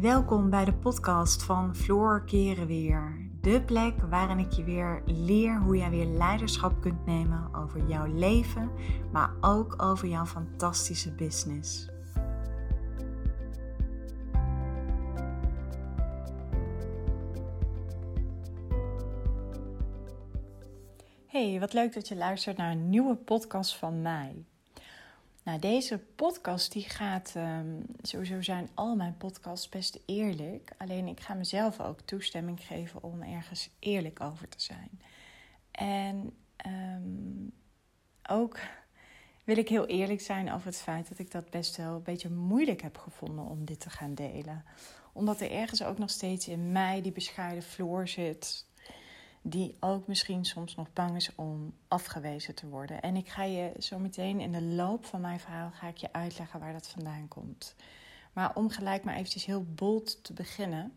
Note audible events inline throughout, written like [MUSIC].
Welkom bij de podcast van Floor Keren Weer. De plek waarin ik je weer leer hoe jij weer leiderschap kunt nemen over jouw leven, maar ook over jouw fantastische business. Hey, wat leuk dat je luistert naar een nieuwe podcast van mij. Nou, deze podcast die gaat, um, sowieso zijn al mijn podcasts best eerlijk. Alleen ik ga mezelf ook toestemming geven om ergens eerlijk over te zijn. En um, ook wil ik heel eerlijk zijn over het feit dat ik dat best wel een beetje moeilijk heb gevonden om dit te gaan delen. Omdat er ergens ook nog steeds in mij die bescheiden floor zit die ook misschien soms nog bang is om afgewezen te worden. En ik ga je zo meteen in de loop van mijn verhaal ga ik je uitleggen waar dat vandaan komt. Maar om gelijk maar eventjes heel bold te beginnen.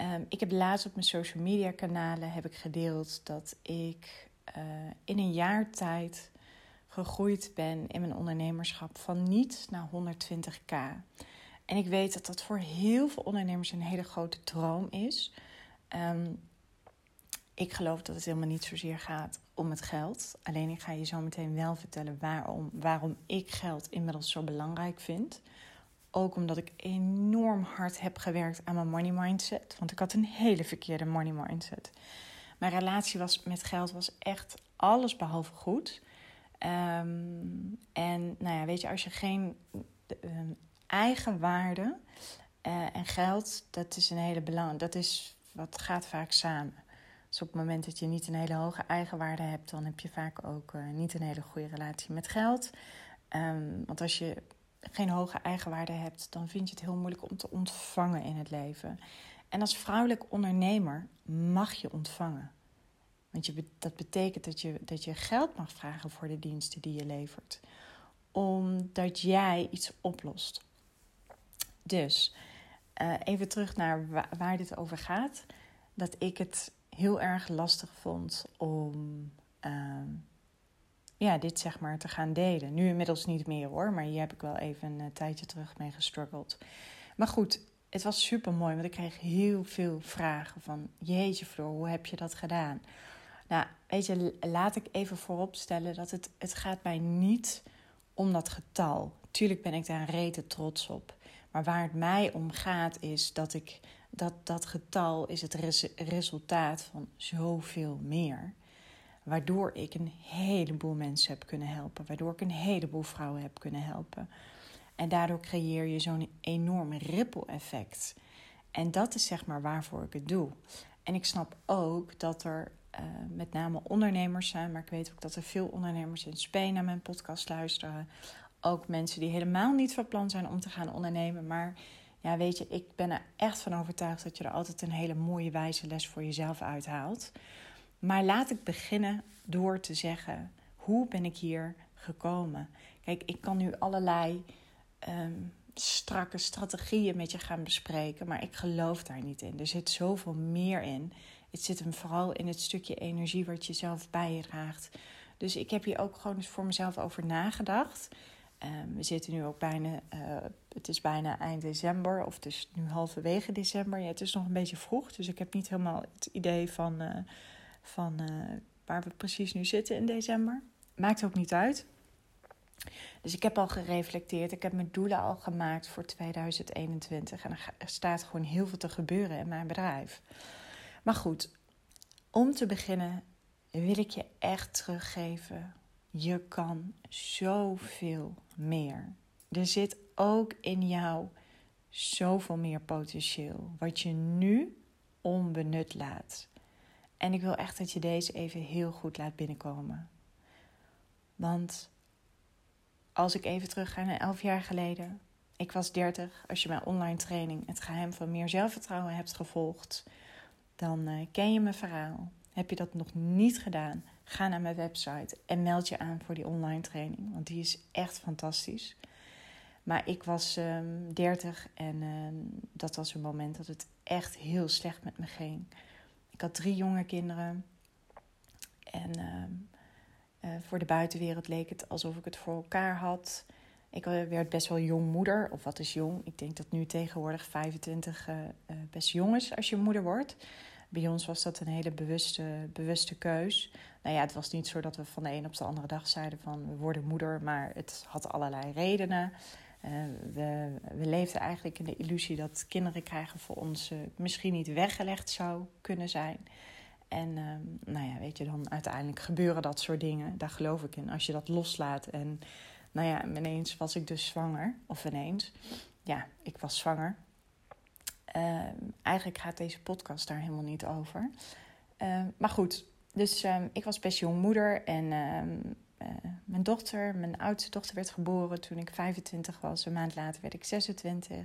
Um, ik heb laatst op mijn social media kanalen heb ik gedeeld dat ik uh, in een jaar tijd gegroeid ben in mijn ondernemerschap van niet naar 120k. En ik weet dat dat voor heel veel ondernemers een hele grote droom is. Um, ik geloof dat het helemaal niet zozeer gaat om het geld. Alleen ik ga je zo meteen wel vertellen waarom, waarom ik geld inmiddels zo belangrijk vind. Ook omdat ik enorm hard heb gewerkt aan mijn money mindset. Want ik had een hele verkeerde money mindset. Mijn relatie was, met geld was echt alles behalve goed. Um, en nou ja, weet je, als je geen um, eigen waarde uh, en geld, dat is een hele belang. Dat is wat gaat vaak samen. Dus op het moment dat je niet een hele hoge eigenwaarde hebt, dan heb je vaak ook uh, niet een hele goede relatie met geld. Um, want als je geen hoge eigenwaarde hebt, dan vind je het heel moeilijk om te ontvangen in het leven. En als vrouwelijk ondernemer mag je ontvangen. Want je, dat betekent dat je, dat je geld mag vragen voor de diensten die je levert. Omdat jij iets oplost. Dus uh, even terug naar waar dit over gaat. Dat ik het heel erg lastig vond om uh, ja, dit zeg maar te gaan delen. Nu inmiddels niet meer hoor, maar hier heb ik wel even een uh, tijdje terug mee gestruggeld. Maar goed, het was super mooi, want ik kreeg heel veel vragen van... Jeetje Floor, hoe heb je dat gedaan? Nou, weet je, laat ik even vooropstellen dat het, het gaat mij niet om dat getal. Tuurlijk ben ik daar rete trots op. Maar waar het mij om gaat is dat ik dat dat getal is het res resultaat van zoveel meer. Waardoor ik een heleboel mensen heb kunnen helpen. Waardoor ik een heleboel vrouwen heb kunnen helpen. En daardoor creëer je zo'n enorm ripple effect. En dat is zeg maar waarvoor ik het doe. En ik snap ook dat er uh, met name ondernemers zijn, maar ik weet ook dat er veel ondernemers in Spanje naar mijn podcast luisteren. Ook mensen die helemaal niet van plan zijn om te gaan ondernemen, maar ja, weet je, ik ben er echt van overtuigd dat je er altijd een hele mooie wijze les voor jezelf uithaalt. Maar laat ik beginnen door te zeggen: hoe ben ik hier gekomen? Kijk, ik kan nu allerlei um, strakke strategieën met je gaan bespreken, maar ik geloof daar niet in. Er zit zoveel meer in. Het zit hem vooral in het stukje energie wat je zelf bijdraagt. Dus ik heb hier ook gewoon eens voor mezelf over nagedacht. Um, we zitten nu ook bijna, uh, het is bijna eind december, of het is nu halverwege december. Ja, het is nog een beetje vroeg, dus ik heb niet helemaal het idee van, uh, van uh, waar we precies nu zitten in december. Maakt ook niet uit. Dus ik heb al gereflecteerd, ik heb mijn doelen al gemaakt voor 2021. En er staat gewoon heel veel te gebeuren in mijn bedrijf. Maar goed, om te beginnen wil ik je echt teruggeven je kan zoveel meer. Er zit ook in jou zoveel meer potentieel, wat je nu onbenut laat. En ik wil echt dat je deze even heel goed laat binnenkomen. Want als ik even terug ga naar elf jaar geleden. Ik was 30. Als je mijn online training Het geheim van meer zelfvertrouwen hebt gevolgd, dan uh, ken je mijn verhaal. Heb je dat nog niet gedaan? Ga naar mijn website en meld je aan voor die online training. Want die is echt fantastisch. Maar ik was um, ehm, 30 en uh, dat was een moment dat het echt heel slecht met me ging. Ik had drie jonge kinderen. En uh, uh, voor de buitenwereld leek het alsof ik het voor elkaar had. Ik werd best wel jong moeder, of wat is jong? Ik denk dat nu tegenwoordig 25 uh, best jong is als je moeder wordt. Bij ons was dat een hele bewuste, bewuste keus. Nou ja, het was niet zo dat we van de een op de andere dag zeiden van we worden moeder, maar het had allerlei redenen. Uh, we, we leefden eigenlijk in de illusie dat kinderen krijgen voor ons uh, misschien niet weggelegd zou kunnen zijn. En uh, nou ja, weet je, dan uiteindelijk gebeuren dat soort dingen. Daar geloof ik in. Als je dat loslaat. En nou ja, ineens was ik dus zwanger. Of ineens. Ja, ik was zwanger. Ehm, eigenlijk gaat deze podcast daar helemaal niet over. Ehm, maar goed, dus ehm, ik was best jong moeder. En uh, mijn dochter, mijn oudste dochter, werd geboren toen ik 25 was. Een maand later werd ik 26.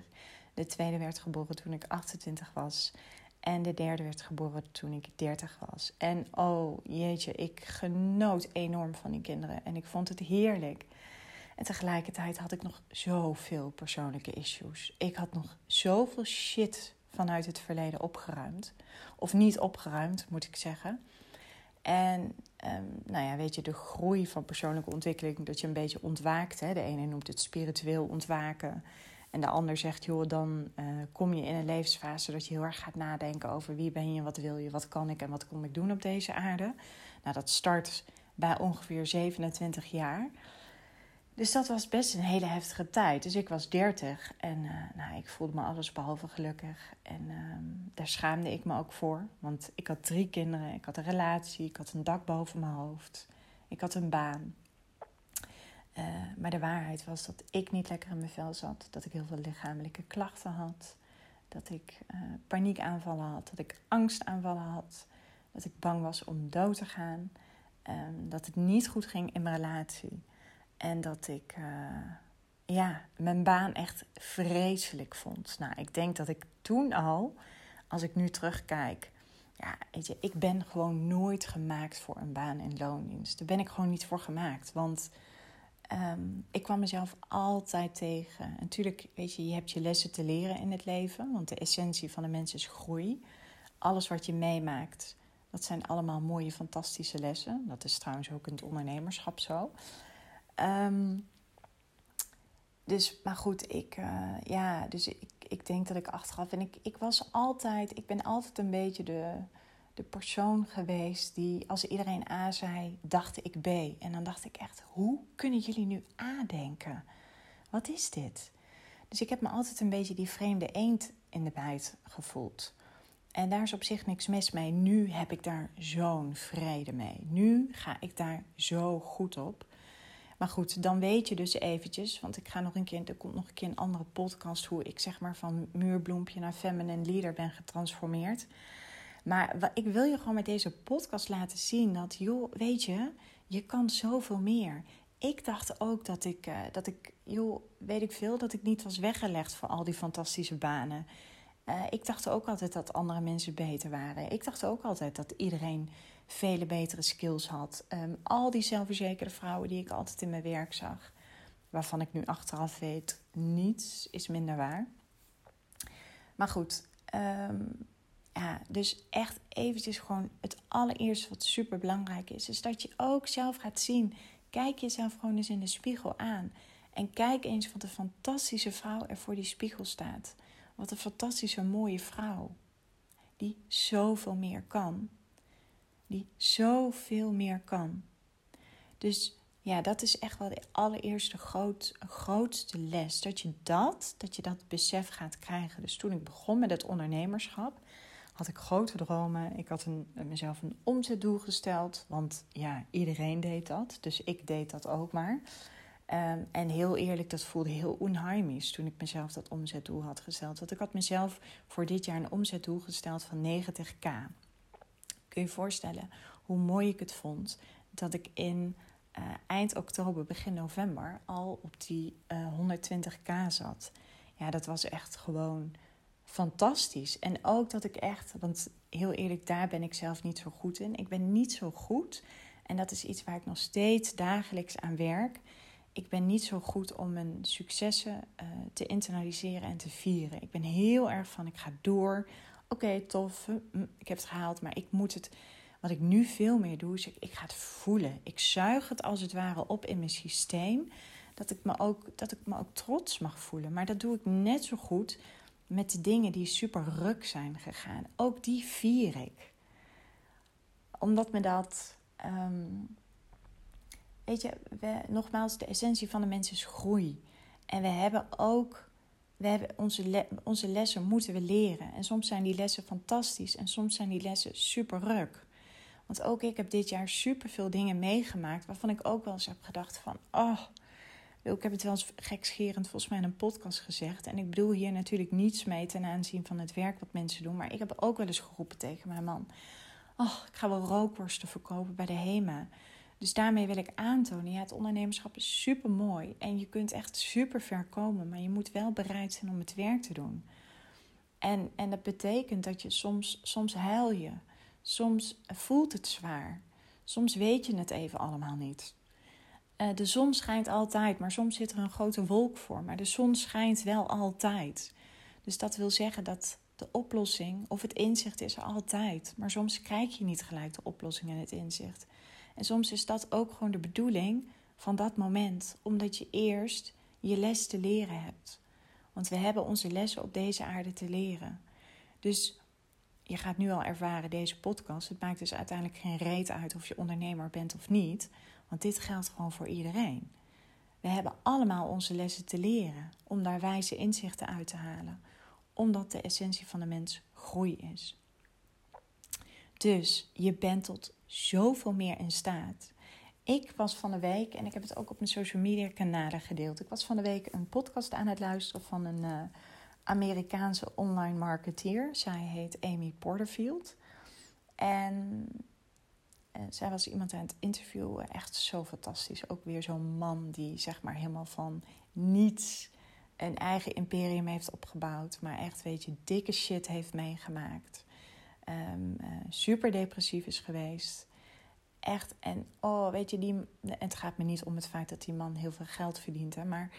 De tweede werd geboren toen ik 28 was. En de derde werd geboren toen ik 30 was. En oh jeetje, ik genoot enorm van die kinderen. En ik vond het heerlijk. En tegelijkertijd had ik nog zoveel persoonlijke issues. Ik had nog zoveel shit vanuit het verleden opgeruimd. Of niet opgeruimd, moet ik zeggen. En um, nou ja, weet je, de groei van persoonlijke ontwikkeling, dat je een beetje ontwaakt. Hè? De ene noemt het spiritueel ontwaken. En de ander zegt, joh, dan uh, kom je in een levensfase dat je heel erg gaat nadenken over wie ben je, wat wil je, wat kan ik en wat kom ik doen op deze aarde. Nou, dat start bij ongeveer 27 jaar. Dus dat was best een hele heftige tijd. Dus ik was 30 en uh, nou, ik voelde me alles behalve gelukkig. En uh, daar schaamde ik me ook voor. Want ik had drie kinderen, ik had een relatie, ik had een dak boven mijn hoofd, ik had een baan. Uh, maar de waarheid was dat ik niet lekker in mijn vel zat. Dat ik heel veel lichamelijke klachten had. Dat ik uh, paniekaanvallen had. Dat ik angstaanvallen had. Dat ik bang was om dood te gaan. Um, dat het niet goed ging in mijn relatie. En dat ik uh, ja, mijn baan echt vreselijk vond. Nou, ik denk dat ik toen al, als ik nu terugkijk, ja, weet je, ik ben gewoon nooit gemaakt voor een baan in loondienst. Daar ben ik gewoon niet voor gemaakt. Want um, ik kwam mezelf altijd tegen. En natuurlijk, weet je, je hebt je lessen te leren in het leven. Want de essentie van de mens is groei. Alles wat je meemaakt, dat zijn allemaal mooie, fantastische lessen. Dat is trouwens ook in het ondernemerschap zo. Um, dus, maar goed, ik, uh, ja, dus ik, ik denk dat ik achteraf. En ik, ik was altijd, ik ben altijd een beetje de, de persoon geweest die, als iedereen A zei, dacht ik B. En dan dacht ik echt, hoe kunnen jullie nu A denken? Wat is dit? Dus ik heb me altijd een beetje die vreemde eend in de bijt gevoeld. En daar is op zich niks mis mee. Nu heb ik daar zo'n vrede mee. Nu ga ik daar zo goed op. Maar goed, dan weet je dus eventjes, want ik ga nog een keer, er komt nog een keer een andere podcast hoe ik zeg maar van muurbloempje naar feminine leader ben getransformeerd. Maar ik wil je gewoon met deze podcast laten zien dat, joh, weet je, je kan zoveel meer. Ik dacht ook dat ik, uh, dat ik, joh, weet ik veel, dat ik niet was weggelegd voor al die fantastische banen. Uh, ik dacht ook altijd dat andere mensen beter waren. Ik dacht ook altijd dat iedereen vele betere skills had. Um, al die zelfverzekerde vrouwen die ik altijd in mijn werk zag, waarvan ik nu achteraf weet, niets is minder waar. Maar goed, um, ja, dus echt eventjes gewoon het allereerste wat super belangrijk is, is dat je ook zelf gaat zien. Kijk jezelf gewoon eens in de spiegel aan. En kijk eens wat een fantastische vrouw er voor die spiegel staat. Wat een fantastische mooie vrouw. Die zoveel meer kan die zoveel meer kan. Dus ja, dat is echt wel de allereerste groot, grootste les. Dat je dat, dat je dat besef gaat krijgen. Dus toen ik begon met het ondernemerschap, had ik grote dromen. Ik had een, mezelf een omzetdoel gesteld. Want ja, iedereen deed dat. Dus ik deed dat ook maar. Um, en heel eerlijk, dat voelde heel onheimisch toen ik mezelf dat omzetdoel had gesteld. Want ik had mezelf voor dit jaar een omzetdoel gesteld van 90k. Kun je voorstellen hoe mooi ik het vond dat ik in uh, eind oktober, begin november al op die uh, eh, 120k zat. Ja, dat was echt gewoon fantastisch. En ook dat ik echt, want heel eerlijk, daar ben ik zelf niet zo goed in. Ik ben niet zo goed, en dat is iets waar ik nog steeds dagelijks aan werk. Ik ben niet zo goed om mijn successen uh, te internaliseren en te vieren. Ik ben heel erg van, ik ga door oké, tof, ik heb het gehaald, maar ik moet het. Wat ik nu veel meer doe, is ik, ik ga het voelen. Ik zuig het als het ware op in mijn systeem. dat ik, me ook, dat ik me ook trots mag voelen. Maar dat doe ik net zo goed met de dingen die super ruk zijn gegaan. Ook die vier ik. Omdat me dat. Ehm, weet je, we, nogmaals, de essentie van de mens is groei. En we hebben ook. We hebben onze, onze lessen moeten we leren. En soms zijn die lessen fantastisch en soms zijn die lessen super ruk. Want ook ik heb dit jaar super veel dingen meegemaakt waarvan ik ook wel eens heb gedacht van, oh, ik heb het wel eens gekscherend volgens mij in een podcast gezegd. En ik bedoel hier natuurlijk niets mee ten aanzien van het werk wat mensen doen. Maar ik heb ook wel eens geroepen tegen mijn man. Oh, ik ga wel rookworsten verkopen bij de HEMA. Dus daarmee wil ik aantonen, ja, het ondernemerschap is super mooi. En je kunt echt super ver komen. Maar je moet wel bereid zijn om het werk te doen. En, en dat betekent dat je soms, soms huil je. Soms voelt het zwaar. Soms weet je het even allemaal niet. Uh, de zon schijnt altijd, maar soms zit er een grote wolk voor. Maar de zon schijnt wel altijd. Dus dat wil zeggen dat de oplossing of het inzicht is er altijd. Maar soms krijg je niet gelijk de oplossing en het inzicht. En soms is dat ook gewoon de bedoeling van dat moment, omdat je eerst je les te leren hebt. Want we hebben onze lessen op deze aarde te leren. Dus je gaat nu al ervaren, deze podcast, het maakt dus uiteindelijk geen reet uit of je ondernemer bent of niet. Want dit geldt gewoon voor iedereen. We hebben allemaal onze lessen te leren om daar wijze inzichten uit te halen, omdat de essentie van de mens groei is. Dus je bent tot zoveel meer in staat. Ik was van de week, en ik heb het ook op mijn social media kanalen gedeeld. Ik was van de week een podcast aan het luisteren van een uh, Amerikaanse online marketeer. Zij heet Amy Porterfield. En zij was iemand aan het interviewen, echt zo fantastisch. Ook weer zo'n man die zeg maar helemaal van niets een eigen imperium heeft opgebouwd. Maar echt, weet je, dikke shit heeft meegemaakt. Um, uh, super depressief is geweest. Echt, en oh, weet je, die, het gaat me niet om het feit dat die man heel veel geld verdient. Hè, maar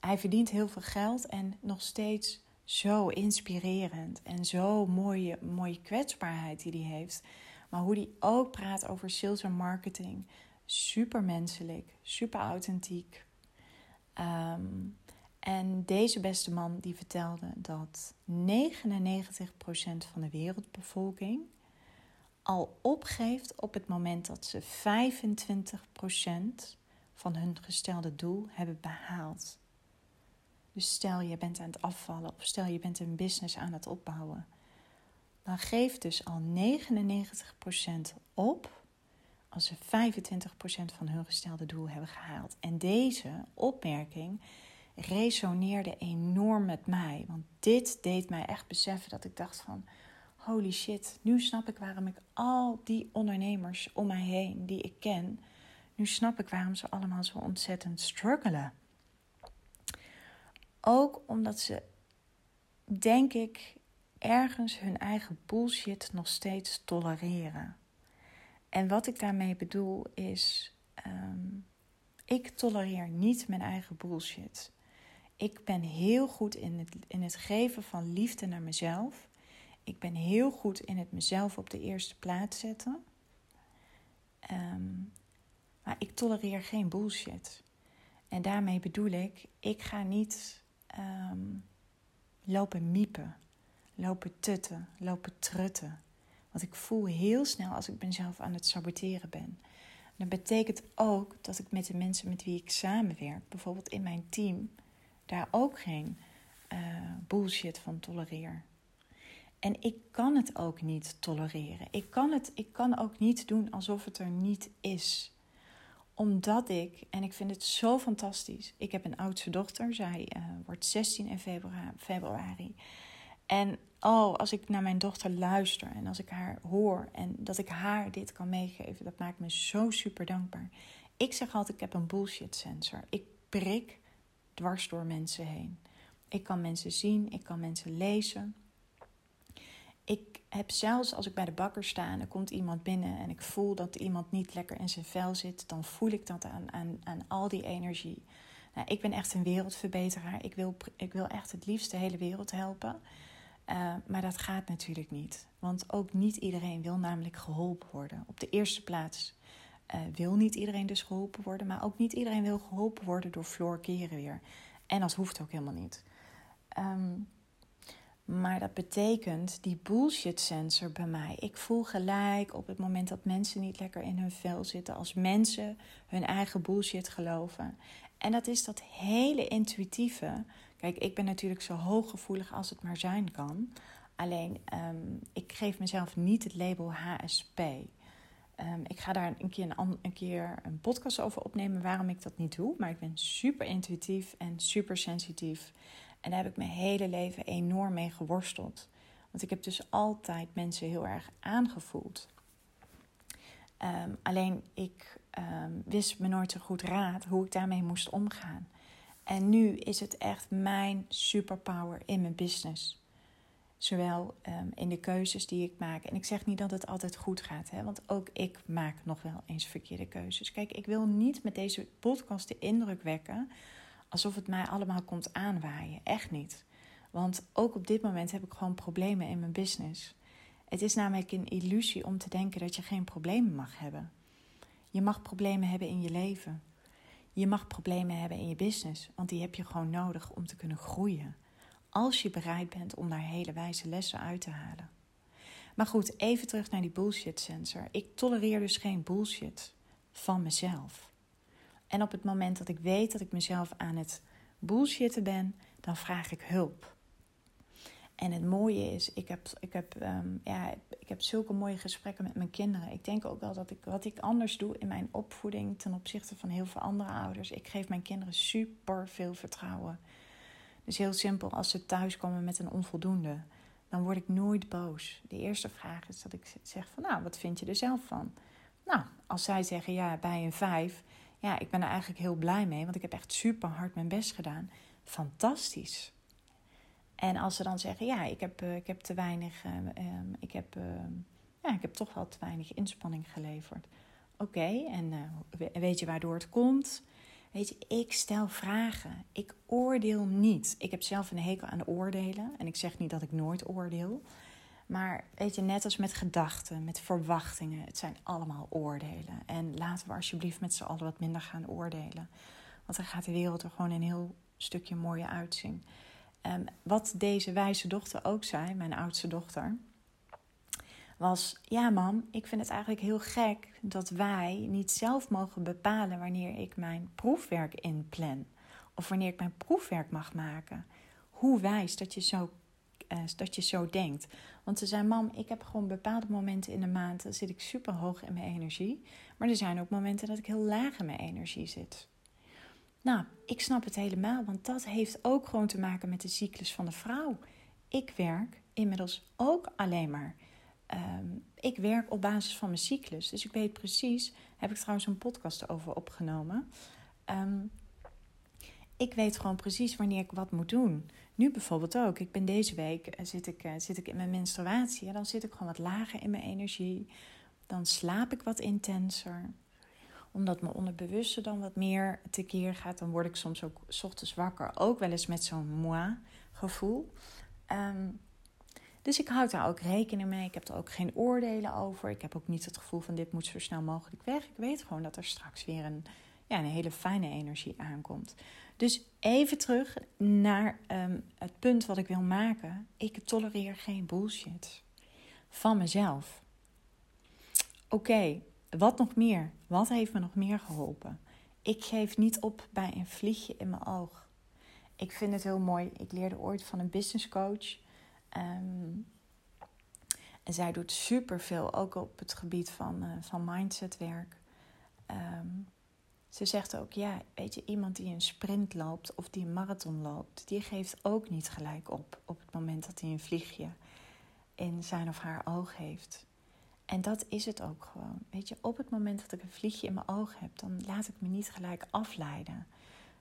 hij verdient heel veel geld en nog steeds zo inspirerend. En zo mooie, mooie kwetsbaarheid die hij heeft. Maar hoe die ook praat over sales en marketing. Super menselijk, super authentiek. Ehm, en deze beste man die vertelde dat 99% van de wereldbevolking al opgeeft op het moment dat ze 25% van hun gestelde doel hebben behaald. Dus stel je bent aan het afvallen of stel je bent een business aan het opbouwen dan geeft dus al 99% op als ze 25% van hun gestelde doel hebben gehaald. En deze opmerking resoneerde enorm met mij. Want dit deed mij echt beseffen dat ik dacht van... holy shit, nu snap ik waarom ik al die ondernemers om mij heen die ik ken... nu snap ik waarom ze allemaal zo ontzettend struggelen. Ook omdat ze, denk ik, ergens hun eigen bullshit nog steeds tolereren. En wat ik daarmee bedoel is, ehm, ik tolereer niet mijn eigen bullshit. Ik ben heel goed in het, in het geven van liefde naar mezelf. Ik ben heel goed in het mezelf op de eerste plaats zetten. Ehm, maar ik tolereer geen bullshit. En daarmee bedoel ik, ik ga niet ehm, lopen miepen lopen tutten, lopen trutten. Want ik voel heel snel als ik mezelf aan het saboteren ben. dat betekent ook dat ik met de mensen met wie ik samenwerk, bijvoorbeeld in mijn team, daar ook geen uh, bullshit van tolereer. En ik kan het ook niet tolereren. Ik kan, het, ik kan ook niet doen alsof het er niet is. Omdat ik, en ik vind het zo fantastisch. Ik heb een oudste dochter, zij uh, wordt 16 in februari. februari. En oh, als ik naar mijn dochter luister en als ik haar hoor en dat ik haar dit kan meegeven, dat maakt me zo super dankbaar. Ik zeg altijd, ik heb een bullshit sensor. Ik prik dwars door mensen heen. Ik kan mensen zien, ik kan mensen lezen. Ik heb zelfs als ik bij de bakker sta en er komt iemand binnen en ik voel dat iemand niet lekker in zijn vel zit, dan voel ik dat aan, aan, aan al die energie. Nou, ik ben echt een wereldverbeteraar. Ik wil, ik wil echt het liefst de hele wereld helpen. Eh, maar dat gaat natuurlijk niet. Want ook niet iedereen wil namelijk geholpen worden. Op de eerste plaats uh, wil niet iedereen dus geholpen worden, maar ook niet iedereen wil geholpen worden door Floor Keren weer. En dat hoeft ook helemaal niet. Ehm, maar dat betekent die bullshit sensor bij mij. Ik voel gelijk op het moment dat mensen niet lekker in hun vel zitten, als mensen hun eigen bullshit geloven. En dat is dat hele intuïtieve. Kijk, ik ben natuurlijk zo hooggevoelig als het maar zijn kan. Alleen, um, ik geef mezelf niet het label HSP. Um, ik ga daar een keer een, een keer een podcast over opnemen waarom ik dat niet doe. Maar ik ben super intuïtief en super sensitief. En daar heb ik mijn hele leven enorm mee geworsteld. Want ik heb dus altijd mensen heel erg aangevoeld. Um, alleen ik um, wist me nooit zo goed raad hoe ik daarmee moest omgaan. En nu is het echt mijn superpower in mijn business. Zowel um, in de keuzes die ik maak. En ik zeg niet dat het altijd goed gaat, hè, want ook ik maak nog wel eens verkeerde keuzes. Kijk, ik wil niet met deze podcast de indruk wekken alsof het mij allemaal komt aanwaaien. Echt niet. Want ook op dit moment heb ik gewoon problemen in mijn business. Het is namelijk een illusie om te denken dat je geen problemen mag hebben. Je mag problemen hebben in je leven. Je mag problemen hebben in je business, want die heb je gewoon nodig om te kunnen groeien. Als je bereid bent om daar hele wijze lessen uit te halen. Maar goed, even terug naar die bullshit sensor. Ik tolereer dus geen bullshit van mezelf. En op het moment dat ik weet dat ik mezelf aan het bullshitten ben, dan vraag ik hulp. En het mooie is, ik heb, ik, heb, um, ja, ik heb zulke mooie gesprekken met mijn kinderen. Ik denk ook wel dat ik wat ik anders doe in mijn opvoeding ten opzichte van heel veel andere ouders. Ik geef mijn kinderen super veel vertrouwen. Dus heel simpel, als ze thuiskomen met een onvoldoende, dan word ik nooit boos. De eerste vraag is dat ik zeg van, nou, wat vind je er zelf van? Nou, als zij zeggen ja, bij een vijf, ja, ik ben er eigenlijk heel blij mee, want ik heb echt super hard mijn best gedaan. Fantastisch. En als ze dan zeggen, ja, ik heb, uh, ik heb te weinig, uh, um, ik, heb, uh, ja, ik heb toch wel te weinig inspanning geleverd. Oké, en weet je waardoor het komt? Weet je, ik stel vragen. Ik oordeel niet. Ik heb zelf een hekel aan oordelen. En ik zeg niet dat ik nooit oordeel. Maar weet je, net als met gedachten, met verwachtingen, het zijn allemaal oordelen. En laten we alsjeblieft met z'n allen wat minder gaan oordelen. Want dan gaat de wereld er gewoon een heel stukje mooier uitzien. Um, wat deze wijze dochter ook zei, mijn oudste dochter, was: Ja, mam, ik vind het eigenlijk heel gek dat wij niet zelf mogen bepalen wanneer ik mijn proefwerk inplan of wanneer ik mijn proefwerk mag maken. Hoe wijs dat je zo, uh, dat je zo denkt. Want ze zei: Mam, ik heb gewoon bepaalde momenten in de maand, dan zit ik super hoog in mijn energie. Maar er zijn ook momenten dat ik heel laag in mijn energie zit. Nou, ik snap het helemaal, want dat heeft ook gewoon te maken met de cyclus van de vrouw. Ik werk inmiddels ook alleen maar. Um, ik werk op basis van mijn cyclus. Dus ik weet precies, heb ik trouwens een podcast over opgenomen. Um, ik weet gewoon precies wanneer ik wat moet doen. Nu bijvoorbeeld ook. Ik ben deze week eh, zit ik, uh, zit ik in mijn menstruatie. En dan zit ik gewoon wat lager in mijn energie. Dan slaap ik wat intenser omdat mijn onderbewuste dan wat meer tekeer gaat. Dan word ik soms ook ochtends wakker. Ook wel eens met zo'n moi gevoel. Um, dus ik houd daar ook rekening mee. Ik heb er ook geen oordelen over. Ik heb ook niet het gevoel van dit moet zo snel mogelijk weg. Ik weet gewoon dat er straks weer een, ja, een hele fijne energie aankomt. Dus even terug naar um, het punt wat ik wil maken. Ik tolereer geen bullshit van mezelf. Oké, wat nog meer? Wat heeft me nog meer geholpen? Ik geef niet op bij een vliegje in mijn oog. Ik vind het heel mooi. Ik leerde ooit van een business coach. Um, en zij doet superveel, ook op het gebied van, uh, van mindsetwerk. Um, ze zegt ook, ja, weet je, iemand die een sprint loopt of die een marathon loopt, die geeft ook niet gelijk op op het moment dat hij een vliegje in zijn of haar oog heeft. En dat is het ook gewoon. Weet je, op het moment dat ik een vliegje in mijn oog heb, dan laat ik me niet gelijk afleiden.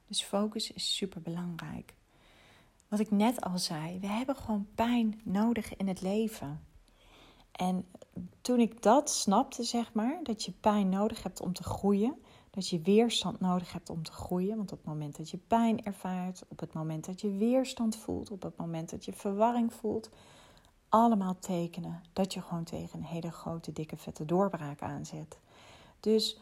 Dus focus is super belangrijk. Wat ik net al zei, we hebben gewoon pijn nodig in het leven. En toen ik dat snapte, zeg maar, dat je pijn nodig hebt om te groeien, dat je weerstand nodig hebt om te groeien. Want op het moment dat je pijn ervaart, op het moment dat je weerstand voelt, op het moment dat je verwarring voelt, allemaal tekenen dat je gewoon tegen een hele grote, dikke, vette doorbraak aanzet. Dus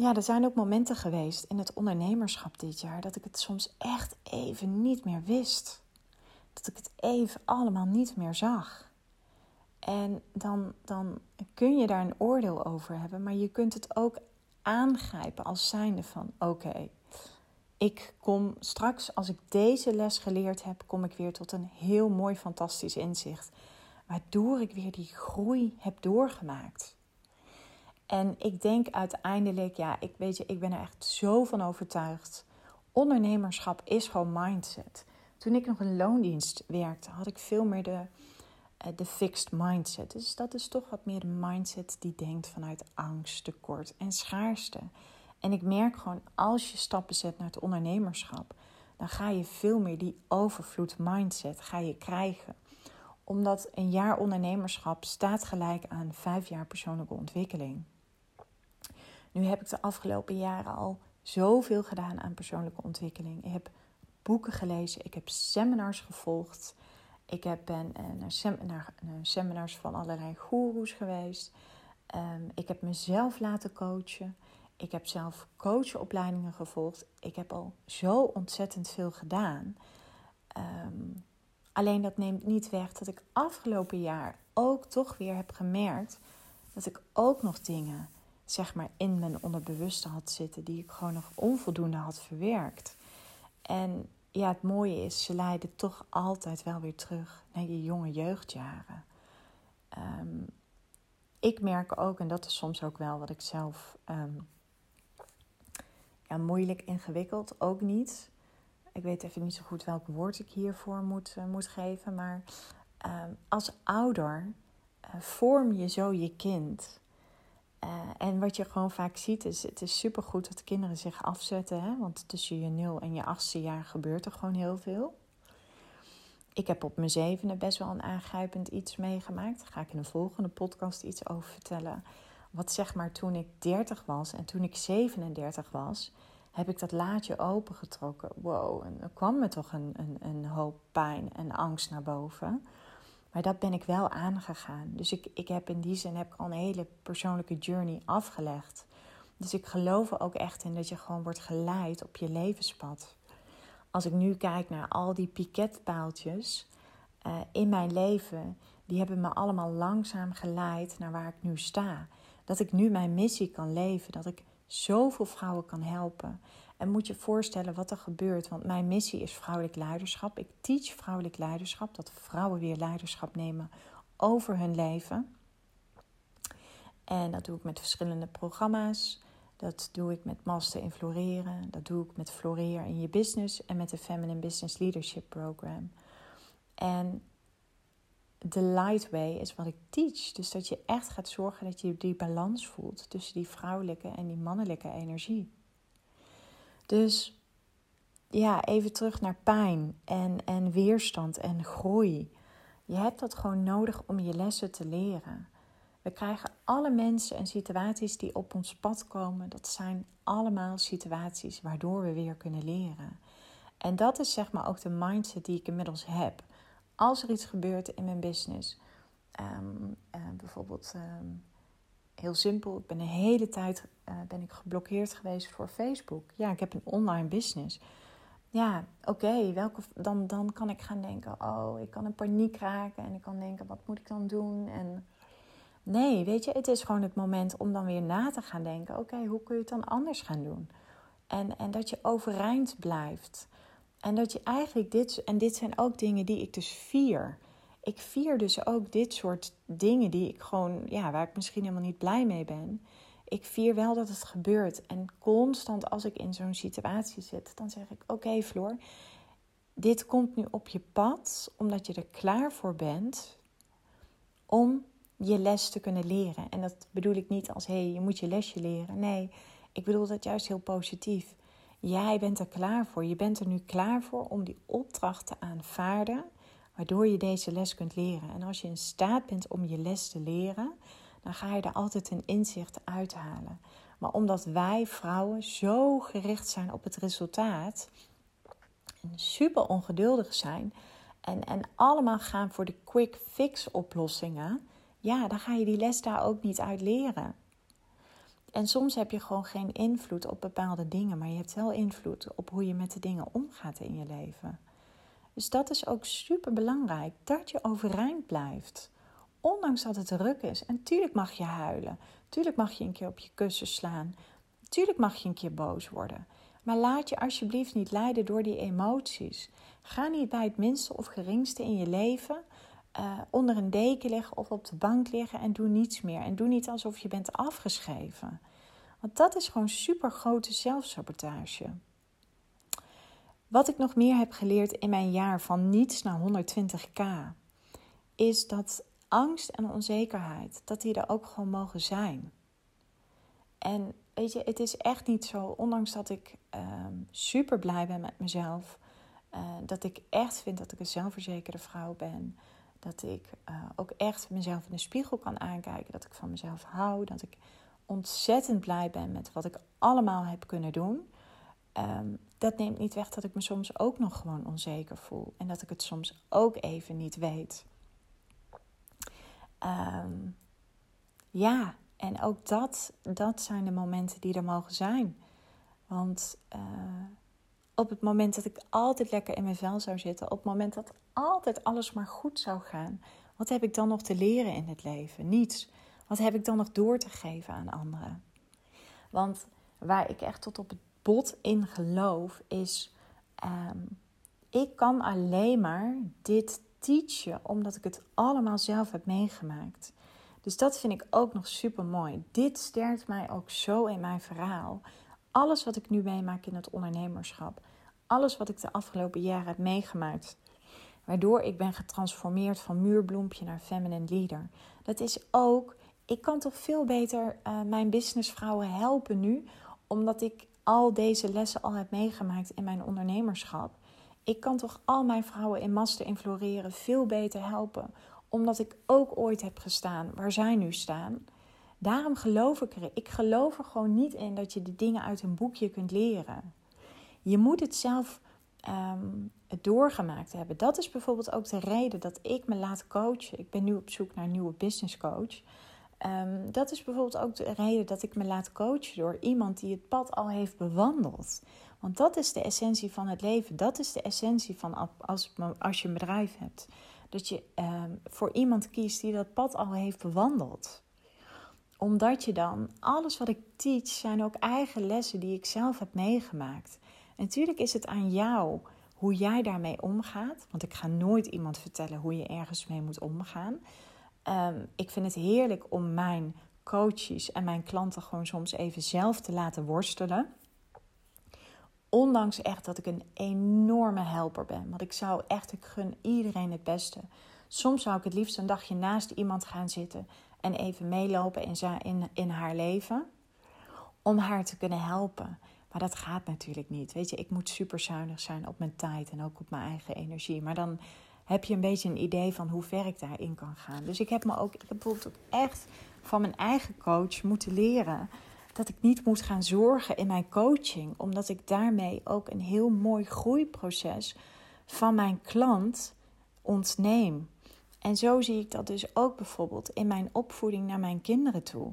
ja, er zijn ook momenten geweest in het ondernemerschap dit jaar dat ik het soms echt even niet meer wist. Dat ik het even allemaal niet meer zag. En dan, dan kun je daar een oordeel over hebben, maar je kunt het ook aangrijpen als zijnde van oké, ik kom straks als ik deze les geleerd heb, kom ik weer tot een heel mooi fantastisch inzicht. Waardoor ik weer die groei heb doorgemaakt. En ik denk uiteindelijk, ja, ik weet je, ik ben er echt zo van overtuigd. Ondernemerschap is gewoon mindset. Toen ik nog in loondienst werkte, had ik veel meer de, eh, de fixed mindset. Dus dat is toch wat meer de mindset die denkt vanuit angst, tekort en schaarste. En ik merk gewoon, als je stappen zet naar het ondernemerschap, dan ga je veel meer die overvloed mindset ga je krijgen. Omdat een jaar ondernemerschap staat gelijk aan vijf jaar persoonlijke ontwikkeling. Nu heb ik de afgelopen jaren al zoveel gedaan aan persoonlijke ontwikkeling. Ik heb boeken gelezen, ik heb seminars gevolgd. Ik heb ben eh, naar, seminars van allerlei goeroes geweest. Ehm, ik heb mezelf laten coachen. Ik heb zelf coachopleidingen gevolgd. Ik heb al zo ontzettend veel gedaan. Ehm, alleen dat neemt niet weg dat ik afgelopen jaar ook toch weer heb gemerkt dat ik ook nog dingen zeg maar in mijn onderbewuste had zitten die ik gewoon nog onvoldoende had verwerkt. En ja, het mooie is, ze leiden toch altijd wel weer terug naar je jonge jeugdjaren. Ehm, ik merk ook, en dat is soms ook wel wat ik zelf ehm, ja, moeilijk, ingewikkeld, ook niet. Ik weet even niet zo goed welk woord ik hiervoor moet, uh, moet geven, maar ehm, als ouder uh, vorm je zo je kind. Uh, en wat je gewoon vaak ziet is, het is supergoed dat kinderen zich afzetten. Hè? Want tussen je nul en je achtste jaar gebeurt er gewoon heel veel. Ik heb op mijn zevende best wel een aangrijpend iets meegemaakt. Daar ga ik in een volgende podcast iets over vertellen. Wat zeg maar toen ik 30 was en toen ik 37 was, heb ik dat laadje opengetrokken. Wow, en er kwam me toch een, een, een hoop pijn en angst naar boven. Maar dat ben ik wel aangegaan. Dus ik, ik heb in die zin heb ik al een hele persoonlijke journey afgelegd. Dus ik geloof er ook echt in dat je gewoon wordt geleid op je levenspad. Als ik nu kijk naar al die piketpaaltjes uh, in mijn leven, die hebben me allemaal langzaam geleid naar waar ik nu sta. Dat ik nu mijn missie kan leven, dat ik zoveel vrouwen kan helpen. En moet je voorstellen wat er gebeurt. Want mijn missie is vrouwelijk leiderschap. Ik teach vrouwelijk leiderschap. Dat vrouwen weer leiderschap nemen over hun leven. En dat doe ik met verschillende programma's. Dat doe ik met Master in Floreren. Dat doe ik met Floreer in je business. En met de Feminine Business Leadership Program. En de light way is wat ik teach. Dus dat je echt gaat zorgen dat je die balans voelt tussen die vrouwelijke en die mannelijke energie. Dus ja, even terug naar pijn en, en weerstand en groei. Je hebt dat gewoon nodig om je lessen te leren. We krijgen alle mensen en situaties die op ons pad komen. Dat zijn allemaal situaties waardoor we weer kunnen leren. En dat is zeg maar ook de mindset die ik inmiddels heb. Als er iets gebeurt in mijn business, um, uh, bijvoorbeeld um, heel simpel, ik ben een hele tijd uh, ben ik geblokkeerd geweest voor Facebook. Ja, ik heb een online business. Ja, oké, dan, dan kan ik gaan denken, oh, ik kan een paniek raken en ik kan denken, wat moet ik dan doen? En nee, weet je, het is gewoon het moment om dan weer na te gaan denken, oké, hoe kun je het dan anders gaan doen? En, en dat je overeind blijft. En dat je eigenlijk dit, en dit zijn ook dingen die ik dus vier ik vier dus ook dit soort dingen die ik gewoon, ja, waar ik misschien helemaal niet blij mee ben. Ik vier wel dat het gebeurt. En constant als ik in zo'n situatie zit, dan zeg ik: Oké, Floor, dit komt nu op je pad omdat je er klaar voor bent om je les te kunnen leren. En dat bedoel ik niet als: hé, hey, je moet je lesje leren. Nee, ik bedoel dat juist heel positief. Jij bent er klaar voor. Je bent er nu klaar voor om die opdracht te aanvaarden waardoor je deze les kunt leren. En als je in staat bent om je les te leren, dan ga je er altijd een inzicht uithalen. Maar omdat wij vrouwen zo gericht zijn op het resultaat en super ongeduldig zijn en, en allemaal gaan voor de quick fix oplossingen, ja, dan ga je die les daar ook niet uit leren. En soms heb je gewoon geen invloed op bepaalde dingen, maar je hebt wel invloed op hoe je met de dingen omgaat in je leven. Dus dat is ook super belangrijk, dat je overeind blijft. Ondanks dat het druk is. En tuurlijk mag je huilen. Tuurlijk mag je een keer op je kussen slaan. Tuurlijk mag je een keer boos worden. Maar laat je alsjeblieft niet leiden door die emoties. Ga niet bij het minste of geringste in je leven uh, onder een deken liggen of op de bank liggen en doe niets meer. En doe niet alsof je bent afgeschreven. Want dat is gewoon super grote zelfsabotage. Wat ik nog meer heb geleerd in mijn jaar van niets naar 120k, is dat angst en onzekerheid, dat die er ook gewoon mogen zijn. En weet je, het is echt niet zo, ondanks dat ik ehm, super blij ben met mezelf, uh, dat ik echt vind dat ik een zelfverzekerde vrouw ben, dat ik uh, ook echt mezelf in de spiegel kan aankijken, dat ik van mezelf hou, dat ik ontzettend blij ben met wat ik allemaal heb kunnen doen. Um, dat neemt niet weg dat ik me soms ook nog gewoon onzeker voel en dat ik het soms ook even niet weet. Um, ja, en ook dat, dat zijn de momenten die er mogen zijn. Want uh, op het moment dat ik altijd lekker in mijn vel zou zitten, op het moment dat altijd alles maar goed zou gaan, wat heb ik dan nog te leren in het leven? Niets. Wat heb ik dan nog door te geven aan anderen? Want waar ik echt tot op het bot in geloof is, um, ik kan alleen maar dit teachen omdat ik het allemaal zelf heb meegemaakt. Dus dat vind ik ook nog super mooi. Dit sterkt mij ook zo in mijn verhaal. Alles wat ik nu meemaak in het ondernemerschap, alles wat ik de afgelopen jaren heb meegemaakt, waardoor ik ben getransformeerd van muurbloempje naar feminine leader. Dat is ook, ik kan toch veel beter uh, mijn businessvrouwen helpen nu, omdat ik al deze lessen al heb meegemaakt in mijn ondernemerschap. Ik kan toch al mijn vrouwen in Master in Floreren veel beter helpen, omdat ik ook ooit heb gestaan waar zij nu staan. Daarom geloof ik er. Ik geloof er gewoon niet in dat je de dingen uit een boekje kunt leren. Je moet het zelf um, doorgemaakt hebben. Dat is bijvoorbeeld ook de reden dat ik me laat coachen. Ik ben nu op zoek naar een nieuwe business coach. Um, dat is bijvoorbeeld ook de reden dat ik me laat coachen door iemand die het pad al heeft bewandeld. Want dat is de essentie van het leven. Dat is de essentie van als, als je een bedrijf hebt. Dat je um, voor iemand kiest die dat pad al heeft bewandeld. Omdat je dan, alles wat ik teach, zijn ook eigen lessen die ik zelf heb meegemaakt. En natuurlijk is het aan jou hoe jij daarmee omgaat. Want ik ga nooit iemand vertellen hoe je ergens mee moet omgaan. Um, ik vind het heerlijk om mijn coaches en mijn klanten gewoon soms even zelf te laten worstelen. Ondanks echt dat ik een enorme helper ben. Want ik zou echt, ik gun iedereen het beste. Soms zou ik het liefst een dagje naast iemand gaan zitten en even meelopen in, in, in haar leven. Om haar te kunnen helpen. Maar dat gaat natuurlijk niet. Weet je, ik moet super zuinig zijn op mijn tijd en ook op mijn eigen energie. Maar dan heb je een beetje een idee van hoe ver ik daarin kan gaan. Dus ik heb me ook, bijvoorbeeld ook echt van mijn eigen coach moeten leren dat ik niet moet gaan zorgen in mijn coaching, omdat ik daarmee ook een heel mooi groeiproces van mijn klant ontneem. En zo zie ik dat dus ook bijvoorbeeld in mijn opvoeding naar mijn kinderen toe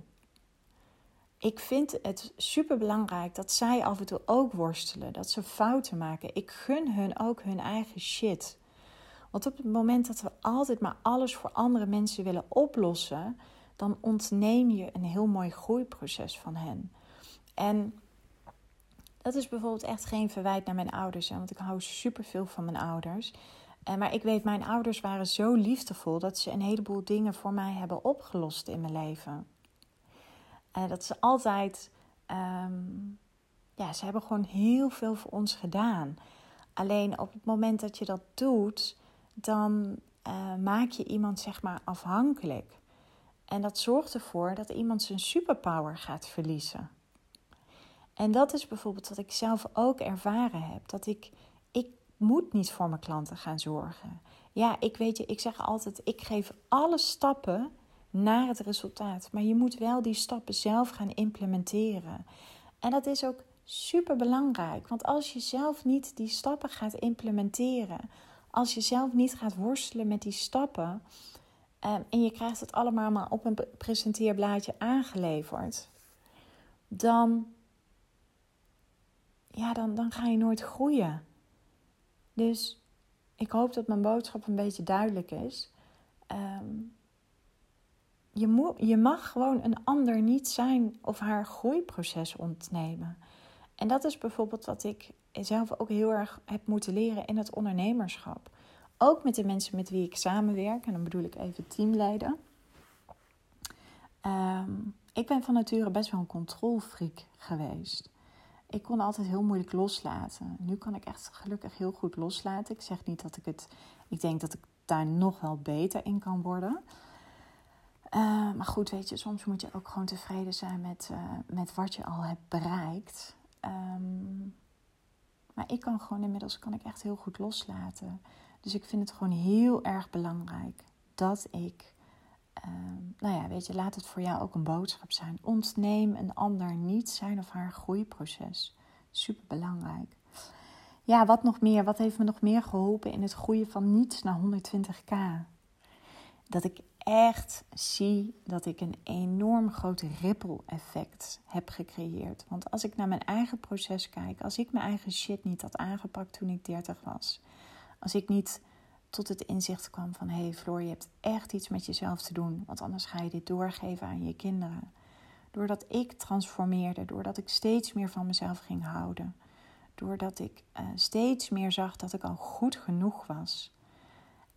ik vind het super belangrijk dat zij af en toe ook worstelen, dat ze fouten maken. Ik gun hun ook hun eigen shit. Want op het moment dat we altijd maar alles voor andere mensen willen oplossen, dan ontneem je een heel mooi groeiproces van hen. En dat is bijvoorbeeld echt geen verwijt naar mijn ouders, want ik hou super veel van mijn ouders. Maar ik weet, mijn ouders waren zo liefdevol dat ze een heleboel dingen voor mij hebben opgelost in mijn leven. Uh, dat ze altijd, um, ja, ze hebben gewoon heel veel voor ons gedaan. Alleen op het moment dat je dat doet, dan uh, maak je iemand zeg maar afhankelijk. En dat zorgt ervoor dat iemand zijn superpower gaat verliezen. En dat is bijvoorbeeld wat ik zelf ook ervaren heb. Dat ik, ik moet niet voor mijn klanten gaan zorgen. Ja, ik weet je, ik zeg altijd, ik geef alle stappen naar het resultaat. Maar je moet wel die stappen zelf gaan implementeren. En dat is ook super belangrijk. Want als je zelf niet die stappen gaat implementeren, als je zelf niet gaat worstelen met die stappen. Ehm, en je krijgt het allemaal maar op een presenteerblaadje aangeleverd. dan, ja, dan, dan ga je nooit groeien. Dus ik hoop dat mijn boodschap een beetje duidelijk is. Ehm, je, moet, je mag gewoon een ander niet zijn of haar groeiproces ontnemen. En dat is bijvoorbeeld wat ik zelf ook heel erg heb moeten leren in het ondernemerschap. Ook met de mensen met wie ik samenwerk, en dan bedoel ik even teamleden. Ehm, ik ben van nature best wel een controlfreak geweest. Ik kon altijd heel moeilijk loslaten. Nu kan ik echt gelukkig heel goed loslaten. Ik zeg niet dat ik het. Ik denk dat ik daar nog wel beter in kan worden. Uh, maar goed, weet je, soms moet je ook gewoon tevreden zijn met, uh, met wat je al hebt bereikt. Um, maar ik kan gewoon inmiddels kan ik echt heel goed loslaten. Dus ik vind het gewoon heel erg belangrijk dat ik. Uh, nou ja, weet je, laat het voor jou ook een boodschap zijn. Ontneem een ander niet zijn of haar groeiproces. Super belangrijk. Ja, wat nog meer? Wat heeft me nog meer geholpen in het groeien van niets naar 120k? Dat ik echt zie dat ik een enorm groot ripple effect heb gecreëerd. Want als ik naar mijn eigen proces kijk, als ik mijn eigen shit niet had aangepakt toen ik 30 was, als ik niet tot het inzicht kwam van hé hey Floor, je hebt echt iets met jezelf te doen, want anders ga je dit doorgeven aan je kinderen. Doordat ik transformeerde, doordat ik steeds meer van mezelf ging houden, doordat ik uh, steeds meer zag dat ik al goed genoeg was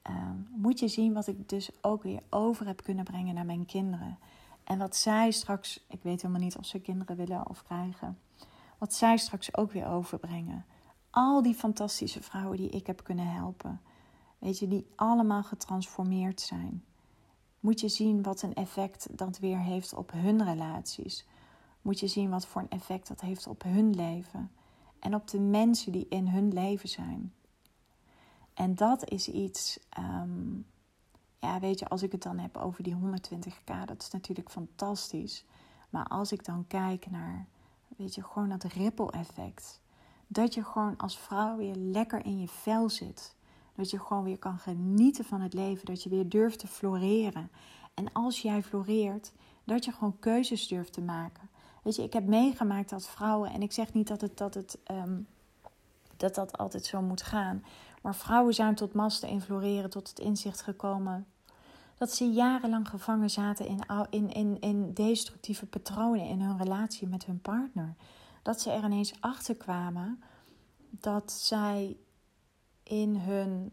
Ehm, moet je zien wat ik dus ook weer over heb kunnen brengen naar mijn kinderen. En wat zij straks, ik weet helemaal niet of ze kinderen willen of krijgen, wat zij straks ook weer overbrengen. Al die fantastische vrouwen die ik heb kunnen helpen, weet je, die allemaal getransformeerd zijn. Moet je zien wat een effect dat weer heeft op hun relaties. Moet je zien wat voor een effect dat heeft op hun leven. En op de mensen die in hun leven zijn. En dat is iets, ehm, ja, weet je, als ik het dan heb over die 120k, dat is natuurlijk fantastisch. Maar als ik dan kijk naar, weet je, gewoon dat ripple effect. Dat je gewoon als vrouw weer lekker in je vel zit. Dat je gewoon weer kan genieten van het leven. Dat je weer durft te floreren. En als jij floreert, dat je gewoon keuzes durft te maken. Weet je, ik heb meegemaakt dat vrouwen, en ik zeg niet dat het, dat het ehm, dat dat altijd zo moet gaan. Maar vrouwen zijn tot masten en floreren tot het inzicht gekomen dat ze jarenlang gevangen zaten in, in, in, in destructieve patronen in hun relatie met hun partner. Dat ze er ineens achter kwamen dat zij in hun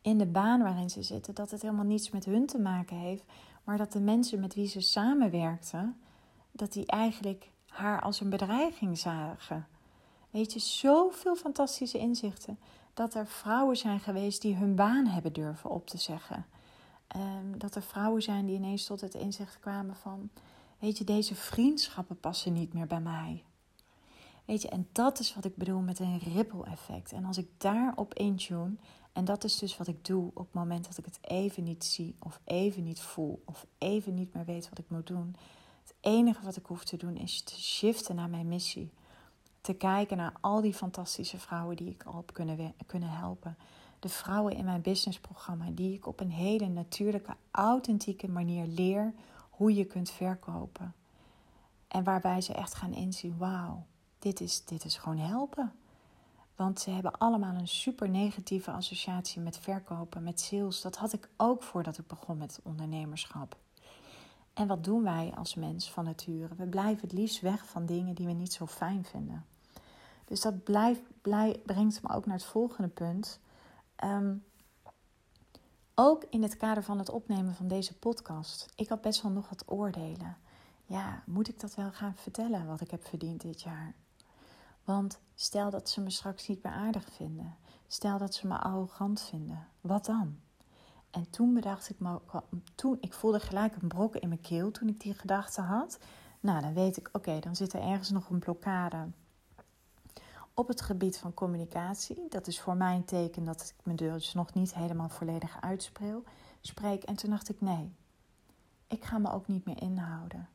in de baan waarin ze zitten, dat het helemaal niets met hun te maken heeft, maar dat de mensen met wie ze samenwerkten, dat die eigenlijk haar als een bedreiging zagen. Weet je, zoveel fantastische inzichten. Dat er vrouwen zijn geweest die hun baan hebben durven op te zeggen. Um, dat er vrouwen zijn die ineens tot het inzicht kwamen van... Weet je, deze vriendschappen passen niet meer bij mij. Weet je, en dat is wat ik bedoel met een ripple effect. En als ik daarop intune, en dat is dus wat ik doe op het moment dat ik het even niet zie, of even niet voel, of even niet meer weet wat ik moet doen. Het enige wat ik hoef te doen is te shiften naar mijn missie te kijken naar al die fantastische vrouwen die ik al heb kunnen, kunnen helpen. De vrouwen in mijn businessprogramma die ik op een hele natuurlijke, authentieke manier leer hoe je kunt verkopen. En waarbij ze echt gaan inzien: wauw, dit is, dit is gewoon helpen. Want ze hebben allemaal een super negatieve associatie met verkopen, met sales. Dat had ik ook voordat ik begon met ondernemerschap. En wat doen wij als mens van nature? We blijven het liefst weg van dingen die we niet zo fijn vinden. Dus dat blijft, blij, brengt me ook naar het volgende punt. Ehm, ook in het kader van het opnemen van deze podcast. Ik had best wel nog wat oordelen. Ja, moet ik dat wel gaan vertellen wat ik heb verdiend dit jaar? Want stel dat ze me straks niet meer aardig vinden. Stel dat ze me arrogant vinden. Wat dan? En toen bedacht ik me, toen, ik voelde gelijk een brok in mijn keel toen ik die gedachte had. Nou, dan weet ik, oké, dan zit er ergens nog een blokkade op het gebied van communicatie. Dat is voor mij een teken dat ik mijn dus nog niet helemaal volledig uitspreek. En toen dacht ik, nee, ik ga me ook niet meer inhouden.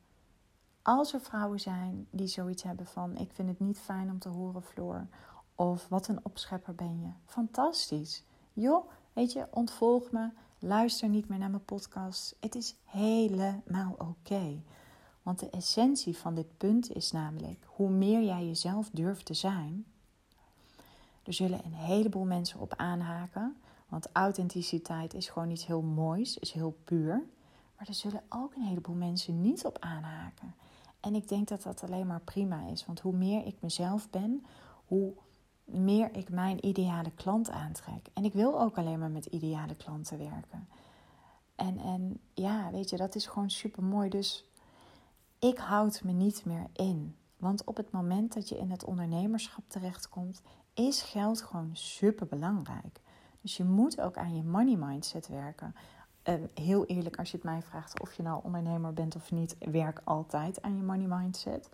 Als er vrouwen zijn die zoiets hebben van, ik vind het niet fijn om te horen, Floor. Of wat een opschepper ben je. Fantastisch. Joh, weet je, ontvolg me. Luister niet meer naar mijn podcast. Het is helemaal oké. Want de essentie van dit punt is namelijk: hoe meer jij jezelf durft te zijn, er zullen een heleboel mensen op aanhaken. Want authenticiteit is gewoon iets heel moois, is heel puur. Maar er zullen ook een heleboel mensen niet op aanhaken. En ik denk dat dat alleen maar prima is. Want hoe meer ik mezelf ben, hoe meer ik mijn ideale klant aantrek. En ik wil ook alleen maar met ideale klanten werken. En, en ja, weet je, dat is gewoon super mooi. Dus ik houd me niet meer in. Want op het moment dat je in het ondernemerschap terechtkomt, is geld gewoon super belangrijk. Dus je moet ook aan je money mindset werken. Uh, heel eerlijk, als je het mij vraagt of je nou ondernemer bent of niet, werk altijd aan je money mindset.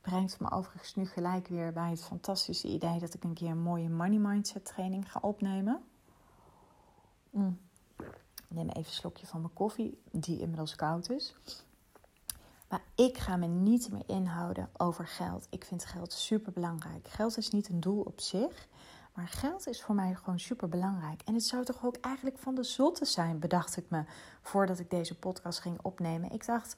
Brengt me overigens nu gelijk weer bij het fantastische idee dat ik een keer een mooie money mindset training ga opnemen. Mm. Ik neem even een slokje van mijn koffie, die inmiddels koud is. Maar ik ga me niet meer inhouden over geld. Ik vind geld super belangrijk. Geld is niet een doel op zich. Maar geld is voor mij gewoon super belangrijk. En het zou toch ook eigenlijk van de zotte zijn, bedacht ik me voordat ik deze podcast ging opnemen. Ik dacht,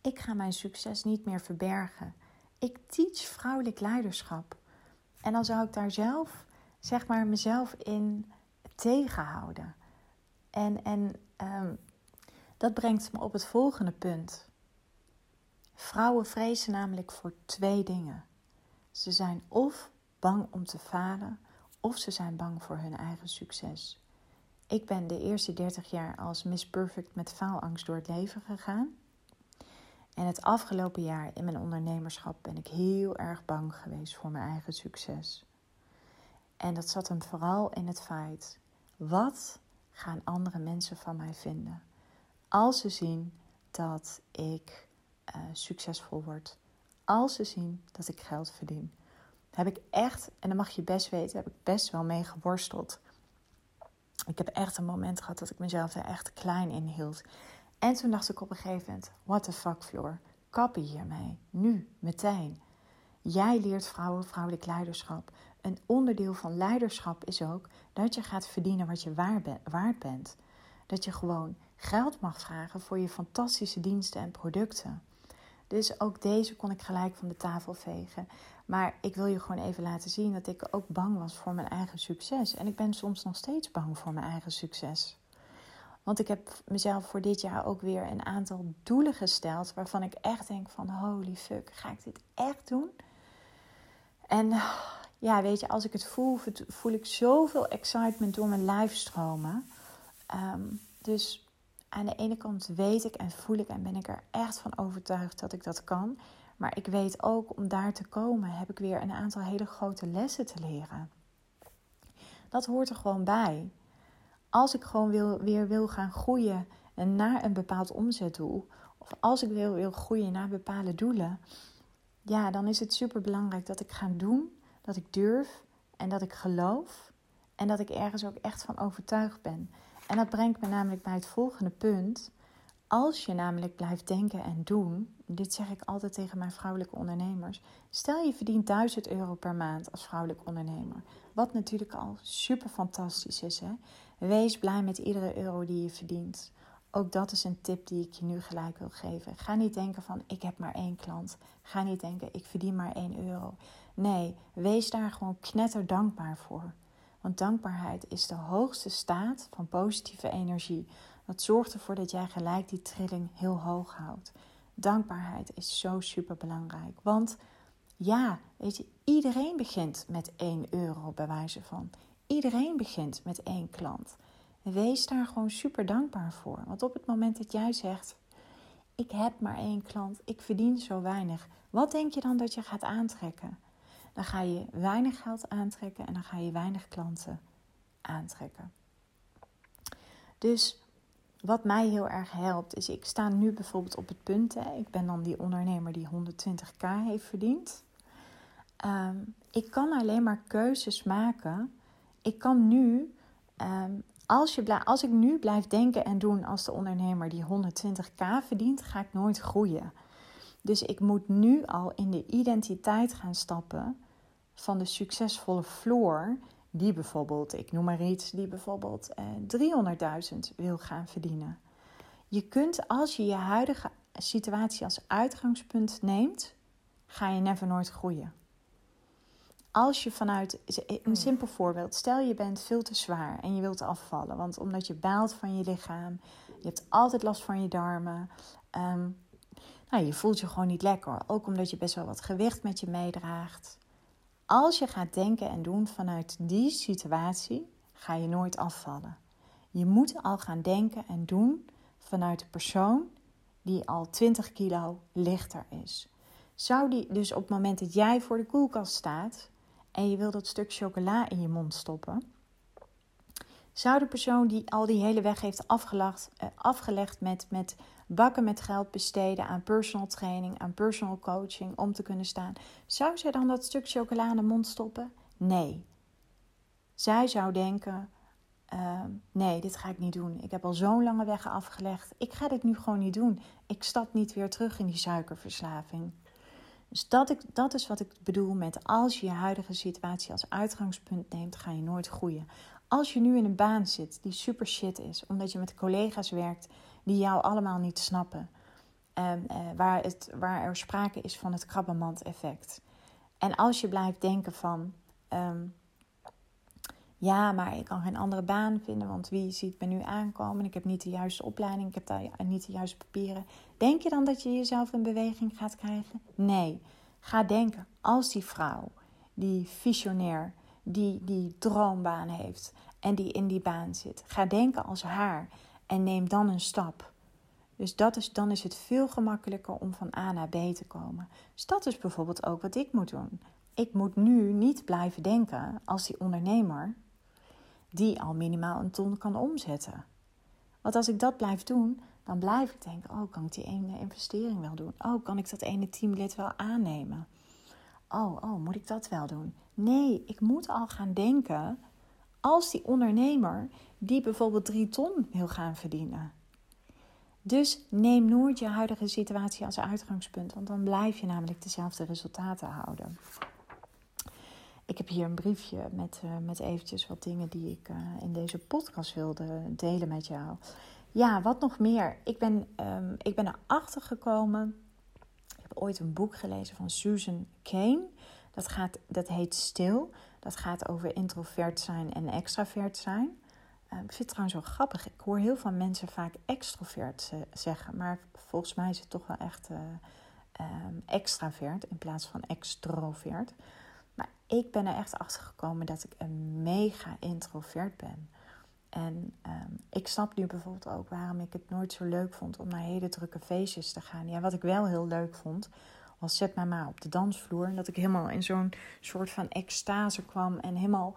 ik ga mijn succes niet meer verbergen. Ik teach vrouwelijk leiderschap. En dan zou ik daar zelf, zeg maar, mezelf in tegenhouden. En, en um, dat brengt me op het volgende punt. Vrouwen vrezen namelijk voor twee dingen. Ze zijn of bang om te falen, of ze zijn bang voor hun eigen succes. Ik ben de eerste 30 jaar als Miss Perfect met faalangst door het leven gegaan. En het afgelopen jaar in mijn ondernemerschap ben ik heel erg bang geweest voor mijn eigen succes. En dat zat hem vooral in het feit: wat gaan andere mensen van mij vinden? Als ze zien dat ik uh, succesvol word, als ze zien dat ik geld verdien, heb ik echt, en dan mag je best weten, heb ik best wel mee geworsteld. Ik heb echt een moment gehad dat ik mezelf er echt klein in hield. En toen dacht ik op een gegeven moment: what the fuck, Floor? Kappen hiermee. Nu, meteen. Jij leert vrouwen vrouwelijk leiderschap. Een onderdeel van leiderschap is ook dat je gaat verdienen wat je waard bent. Dat je gewoon geld mag vragen voor je fantastische diensten en producten. Dus ook deze kon ik gelijk van de tafel vegen. Maar ik wil je gewoon even laten zien dat ik ook bang was voor mijn eigen succes. En ik ben soms nog steeds bang voor mijn eigen succes. Want ik heb mezelf voor dit jaar ook weer een aantal doelen gesteld. Waarvan ik echt denk van holy fuck, ga ik dit echt doen? En ja, weet je, als ik het voel, voel ik zoveel excitement door mijn lijf stromen. Ehm, dus aan de ene kant weet ik en voel ik en ben ik er echt van overtuigd dat ik dat kan. Maar ik weet ook om daar te komen heb ik weer een aantal hele grote lessen te leren. Dat hoort er gewoon bij als ik gewoon wil, weer wil gaan groeien naar een bepaald omzetdoel, of als ik wil, wil groeien naar bepaalde doelen, ja, dan is het super belangrijk dat ik ga doen, dat ik durf en dat ik geloof en dat ik ergens ook echt van overtuigd ben. En dat brengt me namelijk bij het volgende punt. Als je namelijk blijft denken en doen, dit zeg ik altijd tegen mijn vrouwelijke ondernemers. Stel je verdient 1000 euro per maand als vrouwelijk ondernemer. Wat natuurlijk al super fantastisch is. Hè? Wees blij met iedere euro die je verdient. Ook dat is een tip die ik je nu gelijk wil geven. Ga niet denken van ik heb maar één klant. Ga niet denken ik verdien maar één euro. Nee, wees daar gewoon knetter dankbaar voor. Want dankbaarheid is de hoogste staat van positieve energie. Dat zorgt ervoor dat jij gelijk die trilling heel hoog houdt. Dankbaarheid is zo super belangrijk. Want ja, weet je, iedereen begint met 1 euro bij wijze van. Iedereen begint met één klant. Wees daar gewoon super dankbaar voor. Want op het moment dat jij zegt: Ik heb maar één klant, ik verdien zo weinig. Wat denk je dan dat je gaat aantrekken? Dan ga je weinig geld aantrekken en dan ga je weinig klanten aantrekken. Dus wat mij heel erg helpt, is ik sta nu bijvoorbeeld op het punt. Hè, ik ben dan die ondernemer die 120k heeft verdiend. Ehm, ik kan alleen maar keuzes maken ik kan nu, ehm, als, je, als ik nu blijf denken en doen als de ondernemer die 120k verdient, ga ik nooit groeien. Dus ik moet nu al in de identiteit gaan stappen van de succesvolle floor, die bijvoorbeeld, ik noem maar iets, die bijvoorbeeld eh, 300.000 wil gaan verdienen. Je kunt als je je huidige situatie als uitgangspunt neemt, ga je never nooit groeien. Als je vanuit een hmm. simpel voorbeeld, stel je bent veel te zwaar en je wilt afvallen, want omdat je baalt van je lichaam, je hebt altijd last van je darmen, ehm, nou, je voelt je gewoon niet lekker, ook omdat je best wel wat gewicht met je meedraagt. Als je gaat denken en doen vanuit die situatie, ga je nooit afvallen. Je moet al gaan denken en doen vanuit de persoon die al 20 kilo lichter is. Zou die dus op het moment dat jij voor de koelkast staat en je wil dat stuk chocola in je mond stoppen, zou de persoon die al die hele weg heeft afgelegd, eh, afgelegd met, met bakken met geld besteden aan personal training, aan personal coaching om te kunnen staan, zou zij dan dat stuk chocola in de mond stoppen? Nee. Zij zou denken: Ehm, nee, dit ga ik niet doen. Ik heb al zo'n lange weg afgelegd. Ik ga dit nu gewoon niet doen. Ik stap niet weer terug in die suikerverslaving. Dus dat, ik, dat is wat ik bedoel met als je je huidige situatie als uitgangspunt neemt, ga je nooit groeien. Als je nu in een baan zit die super shit is, omdat je met collega's werkt die jou allemaal niet snappen, um, waar, het, waar er sprake is van het krabbenmand-effect. En als je blijft denken van. Ehm, ja, maar ik kan geen andere baan vinden, want wie ziet me nu aankomen? Ik heb niet de juiste opleiding, ik heb daar niet de juiste papieren. Denk je dan dat je jezelf in beweging gaat krijgen? Nee. Ga denken, als die vrouw, die visionair, die die droombaan heeft en die in die baan zit, ga denken als haar en neem dan een stap. Dus dat is, dan is het veel gemakkelijker om van A naar B te komen. Dus dat is bijvoorbeeld ook wat ik moet doen. Ik moet nu niet blijven denken als die ondernemer die al minimaal een ton kan omzetten. Want als ik dat blijf doen, dan blijf ik denken: oh, kan ik die ene investering wel doen? Oh, kan ik dat ene teamlid wel aannemen? Oh, oh, moet ik dat wel doen? Nee, ik moet al gaan denken als die ondernemer die bijvoorbeeld drie ton wil gaan verdienen. Dus neem nooit je huidige situatie als uitgangspunt, want dan blijf je namelijk dezelfde resultaten houden. Ik heb hier een briefje met, uh, met eventjes wat dingen die ik uh, in deze podcast wilde delen met jou. Ja, wat nog meer? Ik ben, um, ik ben erachter gekomen. Ik heb ooit een boek gelezen van Susan Kane. Dat, gaat, dat heet Stil. Dat gaat over introvert zijn en extravert zijn. Uh, ik vind het trouwens wel grappig. Ik hoor heel veel mensen vaak extrovert zeggen. Maar volgens mij is het toch wel echt um, extravert in plaats van extrovert. Maar ik ben er echt achter gekomen dat ik een mega introvert ben. En um, ik snap nu bijvoorbeeld ook waarom ik het nooit zo leuk vond om naar hele drukke feestjes te gaan. Ja, wat ik wel heel leuk vond, was zet maar op de dansvloer. En dat ik helemaal in zo'n soort van extase kwam en helemaal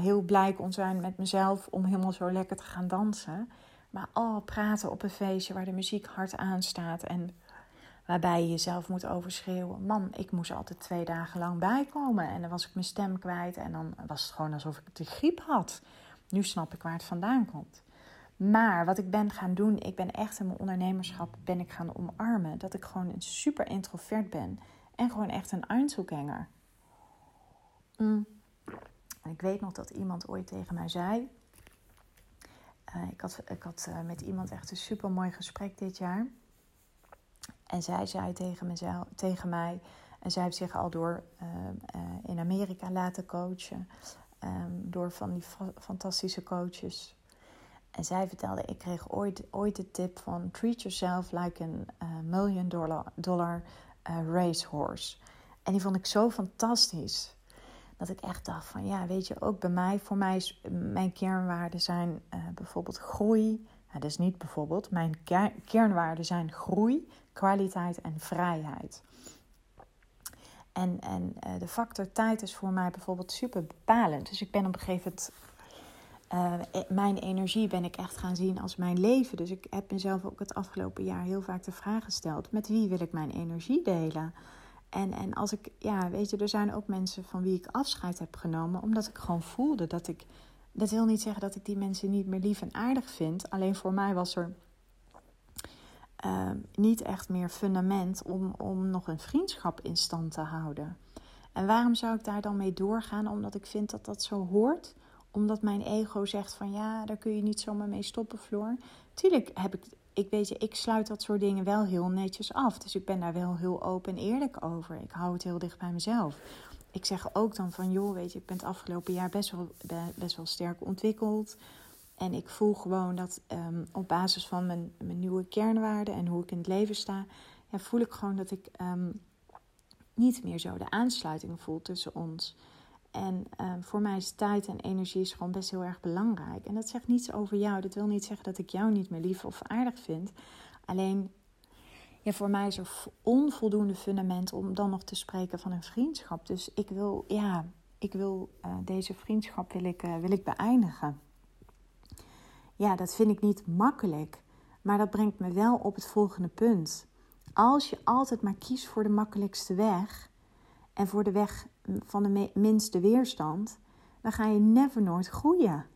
heel blij kon zijn met mezelf om helemaal zo lekker te gaan dansen. Maar oh, praten op een feestje waar de muziek hard aanstaat en Waarbij je jezelf moet overschreeuwen. Man, ik moest altijd twee dagen lang bijkomen. En dan was ik mijn stem kwijt. En dan was het gewoon alsof ik de griep had. Nu snap ik waar het vandaan komt. Maar wat ik ben gaan doen, ik ben echt in mijn ondernemerschap ben ik gaan omarmen. Dat ik gewoon een super introvert ben. En gewoon echt een Einzelganger. Mm. Ik weet nog dat iemand ooit tegen mij zei. Uh, ik had, ik had uh, met iemand echt een super mooi gesprek dit jaar. En zij zei tegen, mezelf, tegen mij, en zij heeft zich al door uh, uh, in Amerika laten coachen, um, door van die fantastische coaches. En zij vertelde, ik kreeg ooit, ooit de tip van treat yourself like a uh, million dollar, dollar racehorse. En die vond ik zo fantastisch. Dat ik echt dacht van ja, weet je, ook bij mij, voor mij is mijn kernwaarden zijn bijvoorbeeld groei, dat is niet bijvoorbeeld. Mijn kernwaarden zijn groei, kwaliteit en vrijheid. En, en de factor tijd is voor mij bijvoorbeeld super bepalend. Dus ik ben op een gegeven moment. Uh, mijn energie ben ik echt gaan zien als mijn leven. Dus ik heb mezelf ook het afgelopen jaar heel vaak de vraag gesteld: met wie wil ik mijn energie delen? En, en als ik, ja, weet je, er zijn ook mensen van wie ik afscheid heb genomen, omdat ik gewoon voelde dat ik dat wil niet zeggen dat ik die mensen niet meer lief en aardig vind. Alleen voor mij was er uh, niet echt meer fundament om, om nog een vriendschap in stand te houden. En waarom zou ik daar dan mee doorgaan? Omdat ik vind dat dat zo hoort. Omdat mijn ego zegt van ja, daar kun je niet zomaar mee stoppen, Floor. Tuurlijk heb ik, ik weet je, ik sluit dat soort dingen wel heel netjes af. Dus ik ben daar wel heel open en eerlijk over. Ik hou het heel dicht bij mezelf. Ik zeg ook dan van, joh, weet je, ik ben het afgelopen jaar best wel, best wel sterk ontwikkeld. En ik voel gewoon dat um, op basis van mijn, mijn nieuwe kernwaarden en hoe ik in het leven sta, ja, voel ik gewoon dat ik um, niet meer zo de aansluiting voel tussen ons. En um, voor mij is tijd en energie is gewoon best heel erg belangrijk. En dat zegt niets over jou. Dat wil niet zeggen dat ik jou niet meer lief of aardig vind. Alleen, ja, voor mij is er onvoldoende fundament om dan nog te spreken van een vriendschap. Dus ik wil, ja, ik wil uh, deze vriendschap wil ik, uh, wil ik beëindigen. Ja, dat vind ik niet makkelijk. Maar dat brengt me wel op het volgende punt. Als je altijd maar kiest voor de makkelijkste weg en voor de weg van de minste weerstand, dan ga je never nooit groeien.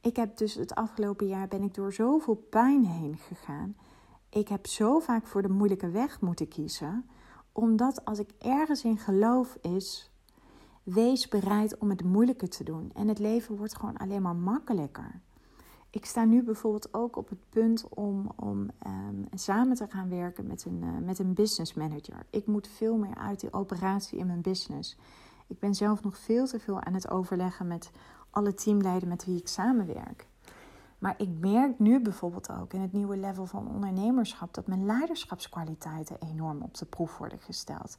Ik heb dus het afgelopen jaar ben ik door zoveel pijn heen gegaan. Ik heb zo vaak voor de moeilijke weg moeten kiezen, omdat als ik ergens in geloof is, wees bereid om het moeilijke te doen en het leven wordt gewoon alleen maar makkelijker ik sta nu bijvoorbeeld ook op het punt om, om um, samen te gaan werken met een, uh, met een business manager. Ik moet veel meer uit die operatie in mijn business. Ik ben zelf nog veel te veel aan het overleggen met alle teamleiders met wie ik samenwerk. Maar ik merk nu bijvoorbeeld ook in het nieuwe level van ondernemerschap dat mijn leiderschapskwaliteiten enorm op de proef worden gesteld.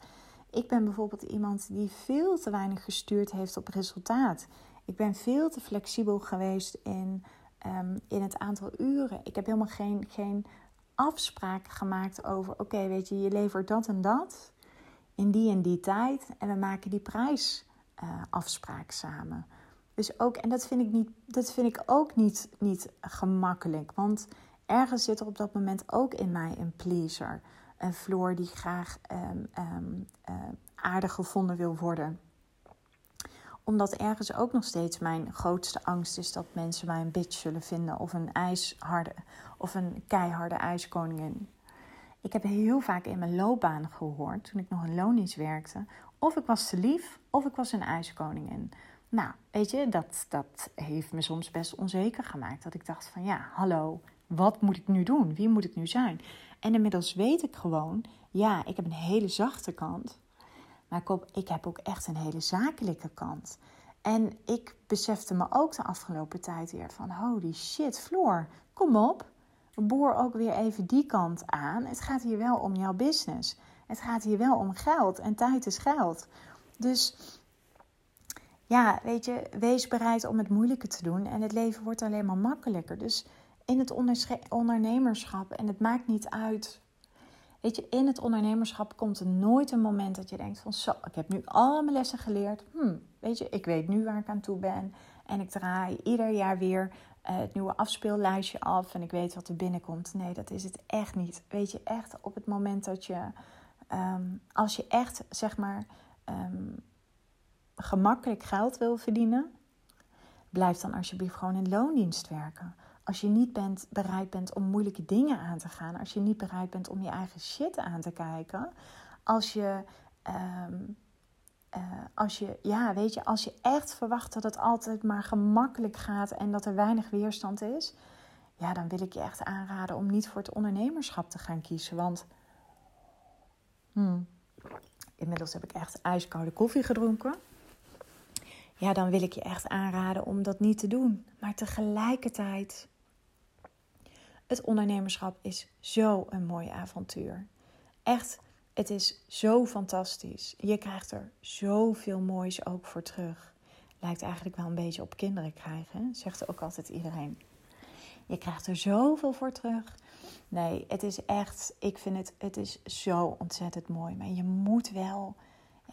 Ik ben bijvoorbeeld iemand die veel te weinig gestuurd heeft op resultaat. Ik ben veel te flexibel geweest in Ehm, in het aantal uren. Ik heb helemaal geen, geen afspraken gemaakt over: oké, weet je, je levert dat en dat in die en die tijd en we maken die prijsafspraak uh, samen. Dus ook, en dat vind ik, niet, dat vind ik ook niet, niet gemakkelijk, want ergens zit er op dat moment ook in mij een pleaser. Een Floor die graag um, um, uh, aardig gevonden wil worden omdat ergens ook nog steeds mijn grootste angst is dat mensen mij een bitch zullen vinden of een ijsharde of een keiharde ijskoningin. Ik heb heel vaak in mijn loopbaan gehoord, toen ik nog in loondienst werkte, of ik was te lief of ik was een ijskoningin. Nou, weet je, dat, dat heeft me soms best onzeker gemaakt. Dat ik dacht van ja, hallo, wat moet ik nu doen? Wie moet ik nu zijn? En inmiddels weet ik gewoon, ja, ik heb een hele zachte kant. Maar ik heb ook echt een hele zakelijke kant. En ik besefte me ook de afgelopen tijd weer van... holy shit, Floor, kom op. Boor ook weer even die kant aan. Het gaat hier wel om jouw business. Het gaat hier wel om geld. En tijd is geld. Dus ja, weet je, wees bereid om het moeilijke te doen. En het leven wordt alleen maar makkelijker. Dus in het ondernemerschap, en het maakt niet uit Weet je, in het ondernemerschap komt er nooit een moment dat je denkt van zo, ik heb nu al mijn lessen geleerd. Hm, weet je, ik weet nu waar ik aan toe ben. En ik draai ieder jaar weer uh, het nieuwe afspeellijstje af en ik weet wat er binnenkomt. Nee, dat is het echt niet. Weet je, echt op het moment dat je, um, als je echt zeg maar um, gemakkelijk geld wil verdienen, blijf dan alsjeblieft gewoon in loondienst werken. Als je niet bent, bereid bent om moeilijke dingen aan te gaan. Als je niet bereid bent om je eigen shit aan te kijken. Als je, um, uh, als je, ja, weet je, als je echt verwacht dat het altijd maar gemakkelijk gaat en dat er weinig weerstand is. Ja, dan wil ik je echt aanraden om niet voor het ondernemerschap te gaan kiezen. Want hmm, inmiddels heb ik echt ijskoude koffie gedronken ja, dan wil ik je echt aanraden om dat niet te doen. Maar tegelijkertijd het ondernemerschap is zo een mooi avontuur. Echt, het is zo fantastisch. Je krijgt er zoveel moois ook voor terug. Lijkt eigenlijk wel een beetje op kinderen krijgen, zegt ook altijd iedereen. Je krijgt er zoveel voor terug. Nee, het is echt, ik vind het, het is zo ontzettend mooi. Maar je moet wel,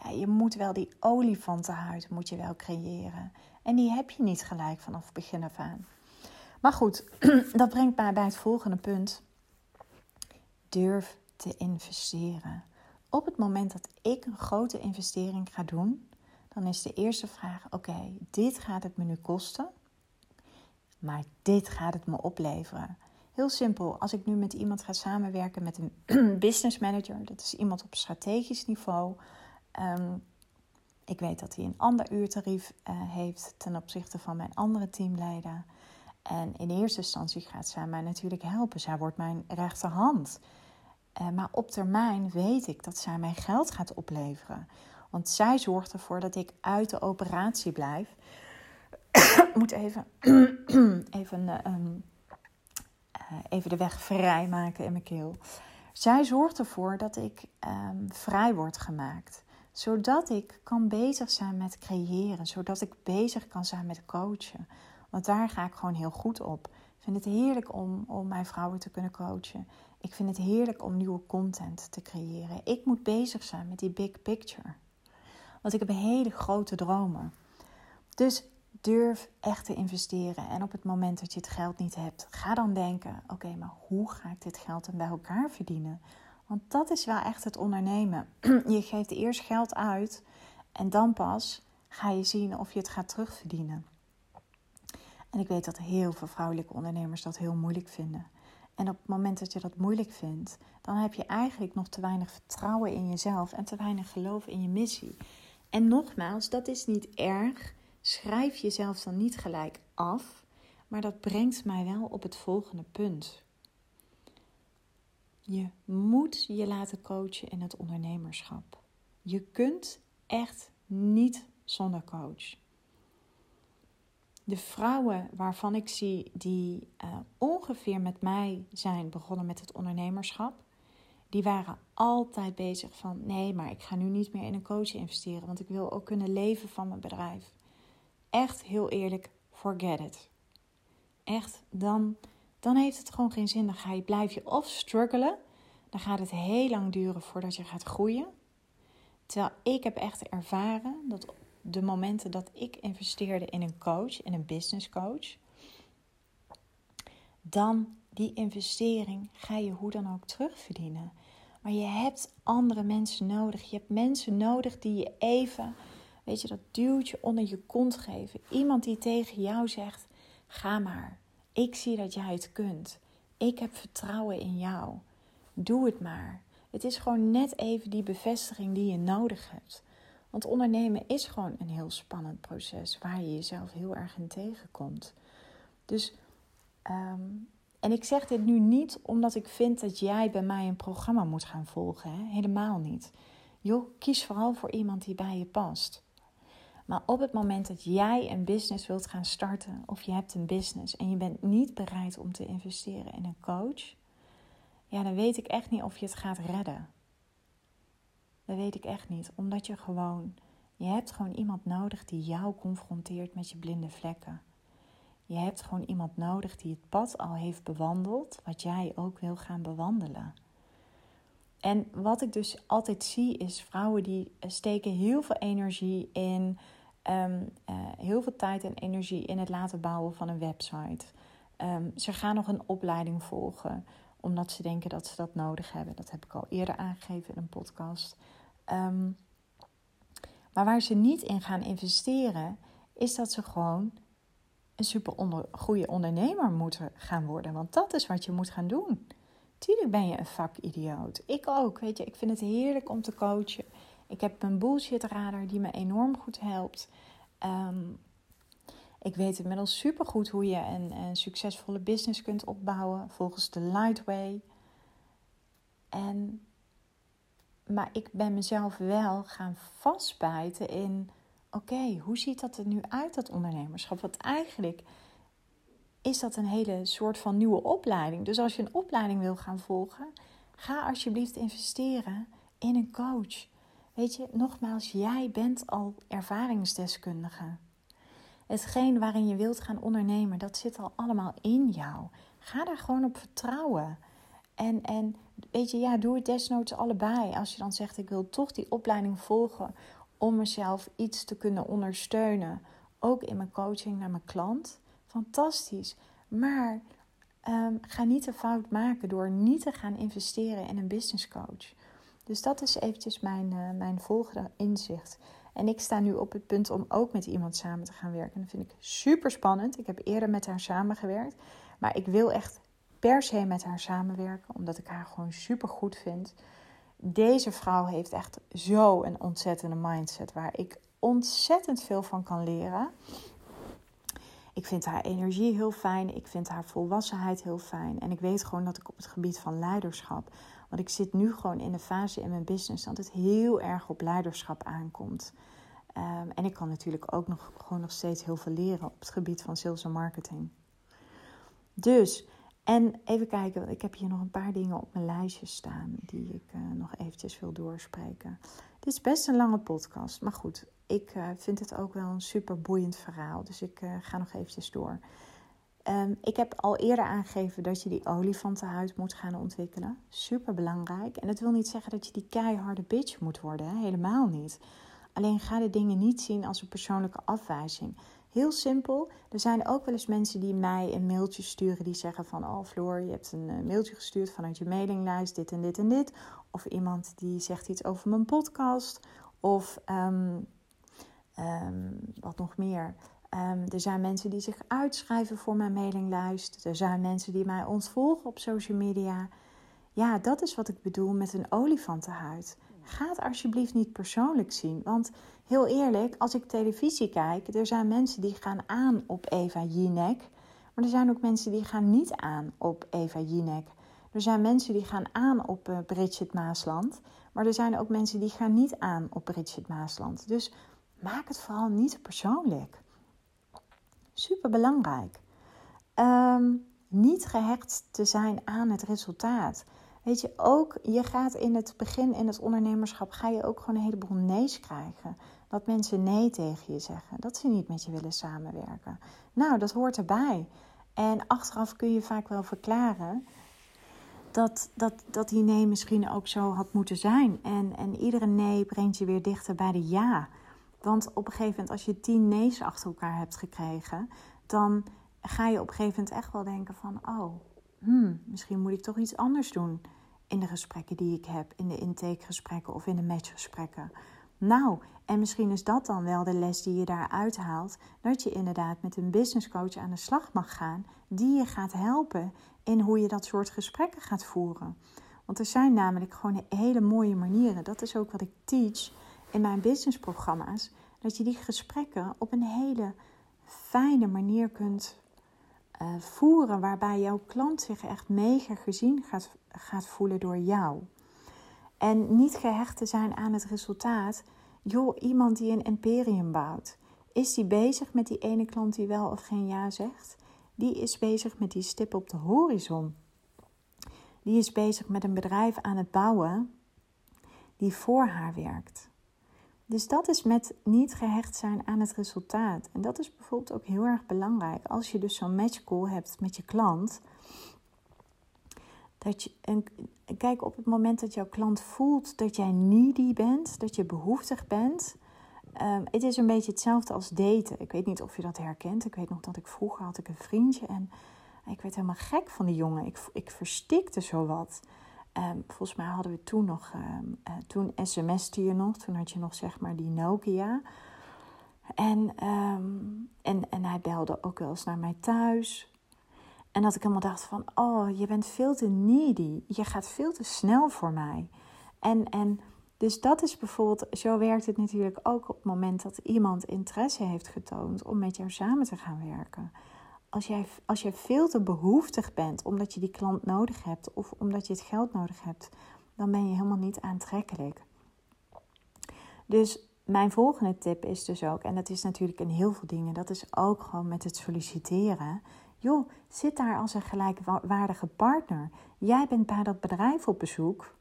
ja, je moet wel die olifantenhuid moet je wel creëren. En die heb je niet gelijk vanaf begin af aan. Maar goed, [CLEARS THROAT] dat brengt mij bij het volgende punt. Durf te investeren. Op het moment dat ik een grote investering ga doen, dan is de eerste vraag: oké, dit gaat het me nu kosten, maar dit gaat het me opleveren. Heel simpel, als ik nu met iemand ga samenwerken met een [CLEARS THROAT] business manager, dat is iemand op strategisch niveau. Um, ik weet dat hij een ander uurtarief uh, heeft ten opzichte van mijn andere teamleider. En in eerste instantie gaat zij mij natuurlijk helpen. Zij wordt mijn rechterhand. Uh, maar op termijn weet ik dat zij mij geld gaat opleveren. Want zij zorgt ervoor dat ik uit de operatie blijf. ik [COUGHS] moet even, [COUGHS] even, uh, even de weg vrijmaken in mijn keel. Zij zorgt ervoor dat ik um, vrij word gemaakt. Zodat ik kan bezig zijn met creëren. Zodat ik bezig kan zijn met coachen. Want daar ga ik gewoon heel goed op. Ik vind het heerlijk om, om mijn vrouwen te kunnen coachen. Ik vind het heerlijk om nieuwe content te creëren. Ik moet bezig zijn met die big picture. Want ik heb hele grote dromen. Dus durf echt te investeren. En op het moment dat je het geld niet hebt, ga dan denken: oké, maar hoe ga ik dit geld dan bij elkaar verdienen? Want dat is wel echt het ondernemen. [CLEARS THROAT] Je geeft eerst geld uit en dan pas ga je zien of je het gaat terugverdienen. En ik weet dat heel veel vrouwelijke ondernemers dat heel moeilijk vinden. En op het moment dat je dat moeilijk vindt, dan heb je eigenlijk nog te weinig vertrouwen in jezelf en te weinig geloof in je missie. En nogmaals, dat is niet erg. Schrijf jezelf dan niet gelijk af, maar dat brengt mij wel op het volgende punt. Je moet je laten coachen in het ondernemerschap. Je kunt echt niet zonder coach. De vrouwen waarvan ik zie die uh, ongeveer met mij zijn begonnen met het ondernemerschap, die waren altijd bezig van nee, maar ik ga nu niet meer in een coach investeren, want ik wil ook kunnen leven van mijn bedrijf. Echt heel eerlijk, forget it. Echt, dan, dan heeft het gewoon geen zin. Dan ga je, blijf je of struggelen, dan gaat het heel lang duren voordat je gaat groeien. Terwijl ik heb echt ervaren dat de momenten dat ik investeerde in een coach, in een business coach, dan die investering ga je hoe dan ook terugverdienen. Maar je hebt andere mensen nodig. Je hebt mensen nodig die je even, weet je, dat duwtje onder je kont geven. Iemand die tegen jou zegt: ga maar. Ik zie dat jij het kunt. Ik heb vertrouwen in jou. Doe het maar. Het is gewoon net even die bevestiging die je nodig hebt. Want ondernemen is gewoon een heel spannend proces waar je jezelf heel erg in tegenkomt. Dus, ehm, en ik zeg dit nu niet omdat ik vind dat jij bij mij een programma moet gaan volgen. Hè? Helemaal niet. Joh, kies vooral voor iemand die bij je past. Maar op het moment dat jij een business wilt gaan starten, of je hebt een business en je bent niet bereid om te investeren in een coach, ja, dan weet ik echt niet of je het gaat redden. Dat weet ik echt niet. Omdat je gewoon, je hebt gewoon iemand nodig die jou confronteert met je blinde vlekken. Je hebt gewoon iemand nodig die het pad al heeft bewandeld, wat jij ook wil gaan bewandelen. En wat ik dus altijd zie is vrouwen die steken heel veel energie in, um, heel veel tijd en energie in het laten bouwen van een website. Um, ze gaan nog een opleiding volgen omdat ze denken dat ze dat nodig hebben. Dat heb ik al eerder aangegeven in een podcast. Ehm, maar waar ze niet in gaan investeren, is dat ze gewoon een super goede ondernemer moeten gaan worden. Want dat is wat je moet gaan doen. Tuurlijk ben je een vakidioot. Ik ook, weet je. Ik vind het heerlijk om te coachen. Ik heb mijn bullshit radar die me enorm goed helpt. Ehm, ik weet inmiddels super goed hoe je een, een, succesvolle business kunt opbouwen volgens de Lightway. En maar ik ben mezelf wel gaan vastbijten in: oké, hoe ziet dat er nu uit, dat ondernemerschap? Want eigenlijk is dat een hele soort van nieuwe opleiding. Dus als je een opleiding wil gaan volgen, ga alsjeblieft investeren in een coach. Weet je, nogmaals, jij bent al ervaringsdeskundige. Hetgeen waarin je wilt gaan ondernemen, dat zit al allemaal in jou. Ga daar gewoon op vertrouwen. En, en weet je, ja, doe het desnoods allebei. Als je dan zegt, ik wil toch die opleiding volgen om mezelf iets te kunnen ondersteunen. Ook in mijn coaching naar mijn klant. Fantastisch. Maar um, ga niet de fout maken door niet te gaan investeren in een business coach. Dus dat is eventjes mijn, uh, mijn volgende inzicht. En ik sta nu op het punt om ook met iemand samen te gaan werken. Dat vind ik super spannend. Ik heb eerder met haar samengewerkt. Maar ik wil echt per se met haar samenwerken, omdat ik haar gewoon super goed vind. Deze vrouw heeft echt zo een ontzettende mindset waar ik ontzettend veel van kan leren. Ik vind haar energie heel fijn. Ik vind haar volwassenheid heel fijn. En ik weet gewoon dat ik op het gebied van leiderschap. Want ik zit nu gewoon in de fase in mijn business dat het heel erg op leiderschap aankomt. Ehm, en ik kan natuurlijk ook nog gewoon nog steeds heel veel leren op het gebied van sales en marketing. Dus, en even kijken, ik heb hier nog een paar dingen op mijn lijstje staan die ik uh, nog eventjes wil doorspreken. Dit is best een lange podcast, maar goed, ik uh, vind het ook wel een super boeiend verhaal, dus ik uh, ga nog eventjes door. Um, ik heb al eerder aangegeven dat je die olifantenhuid moet gaan ontwikkelen. Super belangrijk. En dat wil niet zeggen dat je die keiharde bitch moet worden, hè? helemaal niet. Alleen ga de dingen niet zien als een persoonlijke afwijzing. Heel simpel. Er zijn ook wel eens mensen die mij een mailtje sturen die zeggen van... Oh Floor, je hebt een eh, mailtje gestuurd vanuit je mailinglijst, dit en dit en dit. Of iemand die zegt iets over mijn podcast. Of um, um, wat nog meer. Um, er zijn mensen die zich uitschrijven voor mijn mailinglijst. Er zijn mensen die mij ontvolgen op social media. Ja, dat is wat ik bedoel met een olifantenhuid. Ga het alsjeblieft niet persoonlijk zien. Want heel eerlijk, als ik televisie kijk, er zijn mensen die gaan aan op Eva Jinek. Maar er zijn ook mensen die gaan niet aan op Eva Jinek. Er zijn mensen die gaan aan op uh, Bridget Maasland. Maar er zijn ook mensen die gaan niet aan op Bridget Maasland. Dus maak het vooral niet persoonlijk. Super belangrijk. Um, niet gehecht te zijn aan het resultaat. Weet je, ook je gaat in het begin in het ondernemerschap ga je ook gewoon een heleboel nee's krijgen. Dat mensen nee tegen je zeggen, dat ze niet met je willen samenwerken. Nou, dat hoort erbij. En achteraf kun je vaak wel verklaren dat, dat, dat die nee misschien ook zo had moeten zijn. En, en iedere nee brengt je weer dichter bij de ja. Want op een gegeven moment, als je tien nee's achter elkaar hebt gekregen, dan ga je op een gegeven moment echt wel denken van, oh, hmm, misschien moet ik toch iets anders doen in de gesprekken die ik heb, in de intakegesprekken of in de matchgesprekken. Nou, en misschien is dat dan wel de les die je daaruit haalt, dat je inderdaad met een business coach aan de slag mag gaan, die je gaat helpen in hoe je dat soort gesprekken gaat voeren. Want er zijn namelijk gewoon hele mooie manieren. Dat is ook wat ik teach in mijn businessprogramma's. Dat je die gesprekken op een hele fijne manier kunt uh, voeren. Waarbij jouw klant zich echt mega gezien gaat, gaat voelen door jou. En niet gehecht te zijn aan het resultaat. Joh, iemand die een imperium bouwt. Is die bezig met die ene klant die wel of geen ja zegt? Die is bezig met die stip op de horizon. Die is bezig met een bedrijf aan het bouwen die voor haar werkt. Dus dat is met niet gehecht zijn aan het resultaat. En dat is bijvoorbeeld ook heel erg belangrijk. Als je dus zo'n match call hebt met je klant. Dat je, en kijk, op het moment dat jouw klant voelt dat jij needy bent, dat je behoeftig bent. Um, het is een beetje hetzelfde als daten. Ik weet niet of je dat herkent. Ik weet nog dat ik vroeger had ik een vriendje en ik werd helemaal gek van die jongen. Ik, ik verstikte zo wat. Um, volgens mij hadden we toen nog, um, uh, toen sms'te je nog, toen had je nog zeg maar die Nokia. En, um, en, en hij belde ook wel eens naar mij thuis. En dat ik helemaal dacht van, oh, je bent veel te needy. Je gaat veel te snel voor mij. En, en dus dat is bijvoorbeeld, zo werkt het natuurlijk ook op het moment dat iemand interesse heeft getoond om met jou samen te gaan werken als jij, als jij veel te behoeftig bent omdat je die klant nodig hebt of omdat je het geld nodig hebt, dan ben je helemaal niet aantrekkelijk. Dus mijn volgende tip is dus ook, en dat is natuurlijk in heel veel dingen, dat is ook gewoon met het solliciteren. Joh, zit daar als een gelijkwaardige partner. Jij bent bij dat bedrijf op bezoek,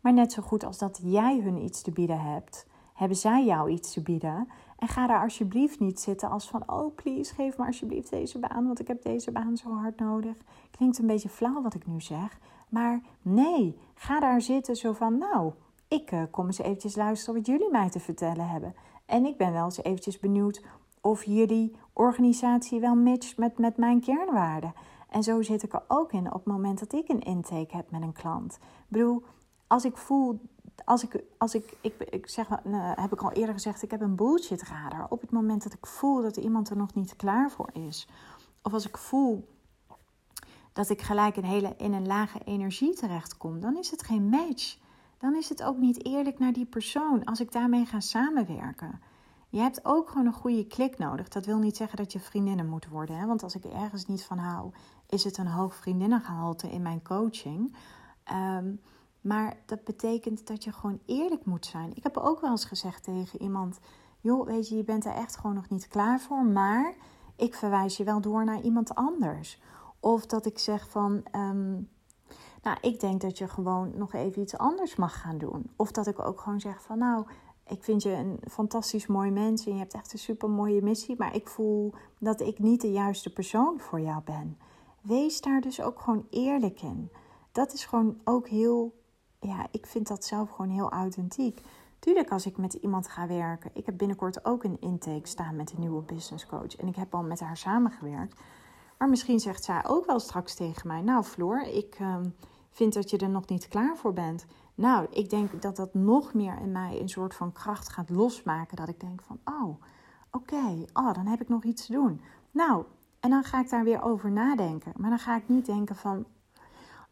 maar net zo goed als dat jij hun iets te bieden hebt, hebben zij jou iets te bieden. En ga daar alsjeblieft niet zitten als van, oh please, geef me alsjeblieft deze baan, want ik heb deze baan zo hard nodig. Klinkt een beetje flauw wat ik nu zeg, maar nee, ga daar zitten zo van, nou, ik uh, kom eens eventjes luisteren wat jullie mij te vertellen hebben. En ik ben wel eens eventjes benieuwd of jullie organisatie wel matcht met, met mijn kernwaarden. En zo zit ik er ook in op het moment dat ik een intake heb met een klant. Ik bedoel, als ik voel als ik, als ik, ik, zeg, nou, heb ik al eerder gezegd, ik heb een bullshit radar. Op het moment dat ik voel dat iemand er nog niet klaar voor is. Of als ik voel dat ik gelijk een hele, in een lage energie terechtkom, dan is het geen match. Dan is het ook niet eerlijk naar die persoon als ik daarmee ga samenwerken. Je hebt ook gewoon een goede klik nodig. Dat wil niet zeggen dat je vriendinnen moet worden. Hè? Want als ik ergens niet van hou, is het een hoog vriendinnengehalte in mijn coaching. Um, maar dat betekent dat je gewoon eerlijk moet zijn. Ik heb ook wel eens gezegd tegen iemand: joh, weet je, je bent er echt gewoon nog niet klaar voor, maar ik verwijs je wel door naar iemand anders. Of dat ik zeg van, um, nou, ik denk dat je gewoon nog even iets anders mag gaan doen. Of dat ik ook gewoon zeg van, nou, ik vind je een fantastisch mooi mens en je hebt echt een super mooie missie, maar ik voel dat ik niet de juiste persoon voor jou ben. Wees daar dus ook gewoon eerlijk in. Dat is gewoon ook heel, ja, ik vind dat zelf gewoon heel authentiek. Tuurlijk, als ik met iemand ga werken. Ik heb binnenkort ook een intake staan met een nieuwe business coach. En ik heb al met haar samengewerkt. Maar misschien zegt zij ook wel straks tegen mij: Nou, Floor, ik ehm, vind dat je er nog niet klaar voor bent. Nou, ik denk dat dat nog meer in mij een soort van kracht gaat losmaken. Dat ik denk van: Oh, oké, oh, dan heb ik nog iets te doen. Nou, en dan ga ik daar weer over nadenken. Maar dan ga ik niet denken van: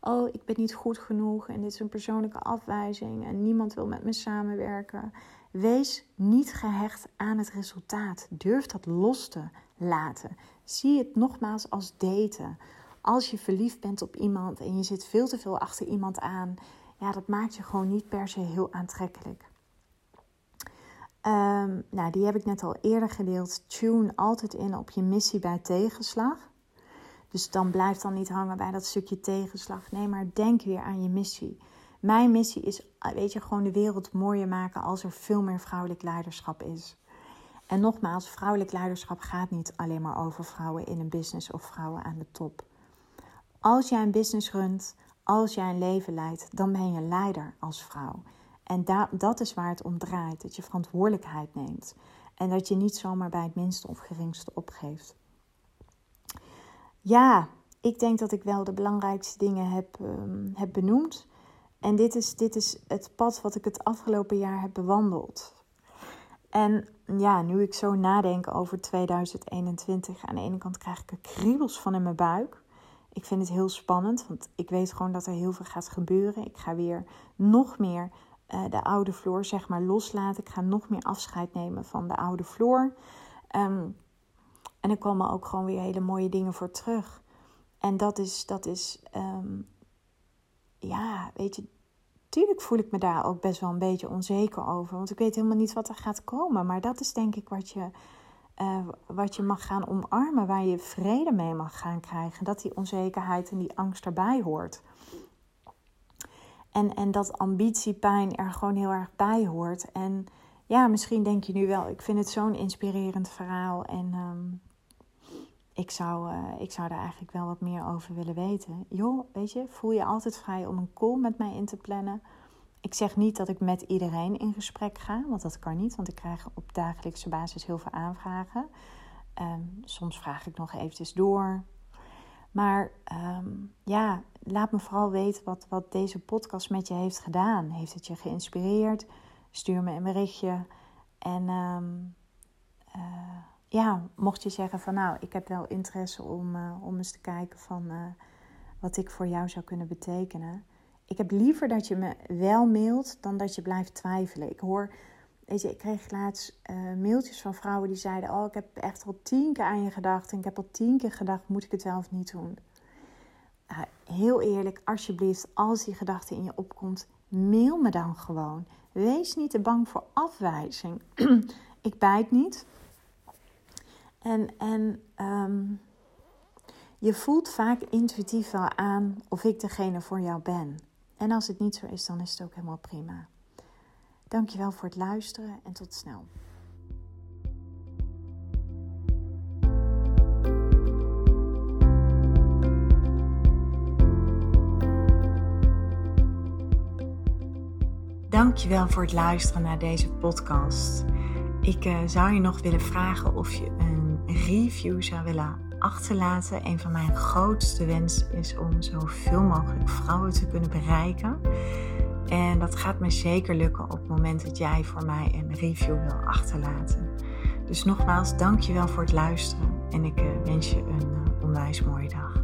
oh, ik ben niet goed genoeg en dit is een persoonlijke afwijzing en niemand wil met me samenwerken. Wees niet gehecht aan het resultaat. Durf dat los te laten. Zie het nogmaals als daten. Als je verliefd bent op iemand en je zit veel te veel achter iemand aan, ja, dat maakt je gewoon niet per se heel aantrekkelijk. Um, nou, die heb ik net al eerder gedeeld. Tune altijd in op je missie bij tegenslag. Dus dan blijf dan niet hangen bij dat stukje tegenslag. Nee, maar denk weer aan je missie. Mijn missie is, weet je, gewoon de wereld mooier maken als er veel meer vrouwelijk leiderschap is. En nogmaals, vrouwelijk leiderschap gaat niet alleen maar over vrouwen in een business of vrouwen aan de top. Als jij een business runt, als jij een leven leidt, dan ben je leider als vrouw. En dat is waar het om draait: dat je verantwoordelijkheid neemt. En dat je niet zomaar bij het minste of geringste opgeeft. Ja, ik denk dat ik wel de belangrijkste dingen heb, um, heb benoemd. En dit is, dit is het pad wat ik het afgelopen jaar heb bewandeld. En ja, nu ik zo nadenk over 2021, aan de ene kant krijg ik er kriebels van in mijn buik. Ik vind het heel spannend, want ik weet gewoon dat er heel veel gaat gebeuren. Ik ga weer nog meer uh, de oude vloer, zeg maar, loslaten. Ik ga nog meer afscheid nemen van de oude vloer. Um, en er komen ook gewoon weer hele mooie dingen voor terug. En dat is, dat is um, ja, weet je, tuurlijk voel ik me daar ook best wel een beetje onzeker over. Want ik weet helemaal niet wat er gaat komen. Maar dat is denk ik wat je, uh, wat je mag gaan omarmen, waar je vrede mee mag gaan krijgen. Dat die onzekerheid en die angst erbij hoort. En, en dat ambitiepijn er gewoon heel erg bij hoort. En ja, misschien denk je nu wel, ik vind het zo'n inspirerend verhaal. En um, ik zou, uh, ik zou daar eigenlijk wel wat meer over willen weten. Joh, weet je, voel je altijd vrij om een call met mij in te plannen. Ik zeg niet dat ik met iedereen in gesprek ga, want dat kan niet, want ik krijg op dagelijkse basis heel veel aanvragen. Um, soms vraag ik nog eventjes door. Maar um, ja, laat me vooral weten wat, wat deze podcast met je heeft gedaan. Heeft het je geïnspireerd? Stuur me een berichtje. En um, uh, ja, mocht je zeggen van nou, ik heb wel interesse om, uh, om eens te kijken van uh, wat ik voor jou zou kunnen betekenen. Ik heb liever dat je me wel mailt dan dat je blijft twijfelen. Ik hoor, je, ik kreeg laatst uh, mailtjes van vrouwen die zeiden: Oh, ik heb echt al tien keer aan je gedacht. En ik heb al tien keer gedacht: moet ik het wel of niet doen? heel eerlijk, alsjeblieft, als die gedachte in je opkomt, mail me dan gewoon. Wees niet te bang voor afwijzing. [CLEARS THROAT] ik bijt niet. En, en um, je voelt vaak intuïtief wel aan of ik degene voor jou ben. En als het niet zo is, dan is het ook helemaal prima. Dankjewel voor het luisteren en tot snel. Dankjewel voor het luisteren naar deze podcast. Ik uh, zou je nog willen vragen of je een review zou willen achterlaten. Een van mijn grootste wensen is om zoveel mogelijk vrouwen te kunnen bereiken. En dat gaat me zeker lukken op het moment dat jij voor mij een review wil achterlaten. Dus nogmaals, dankjewel voor het luisteren en ik eh, wens je een eh, onwijs mooie dag.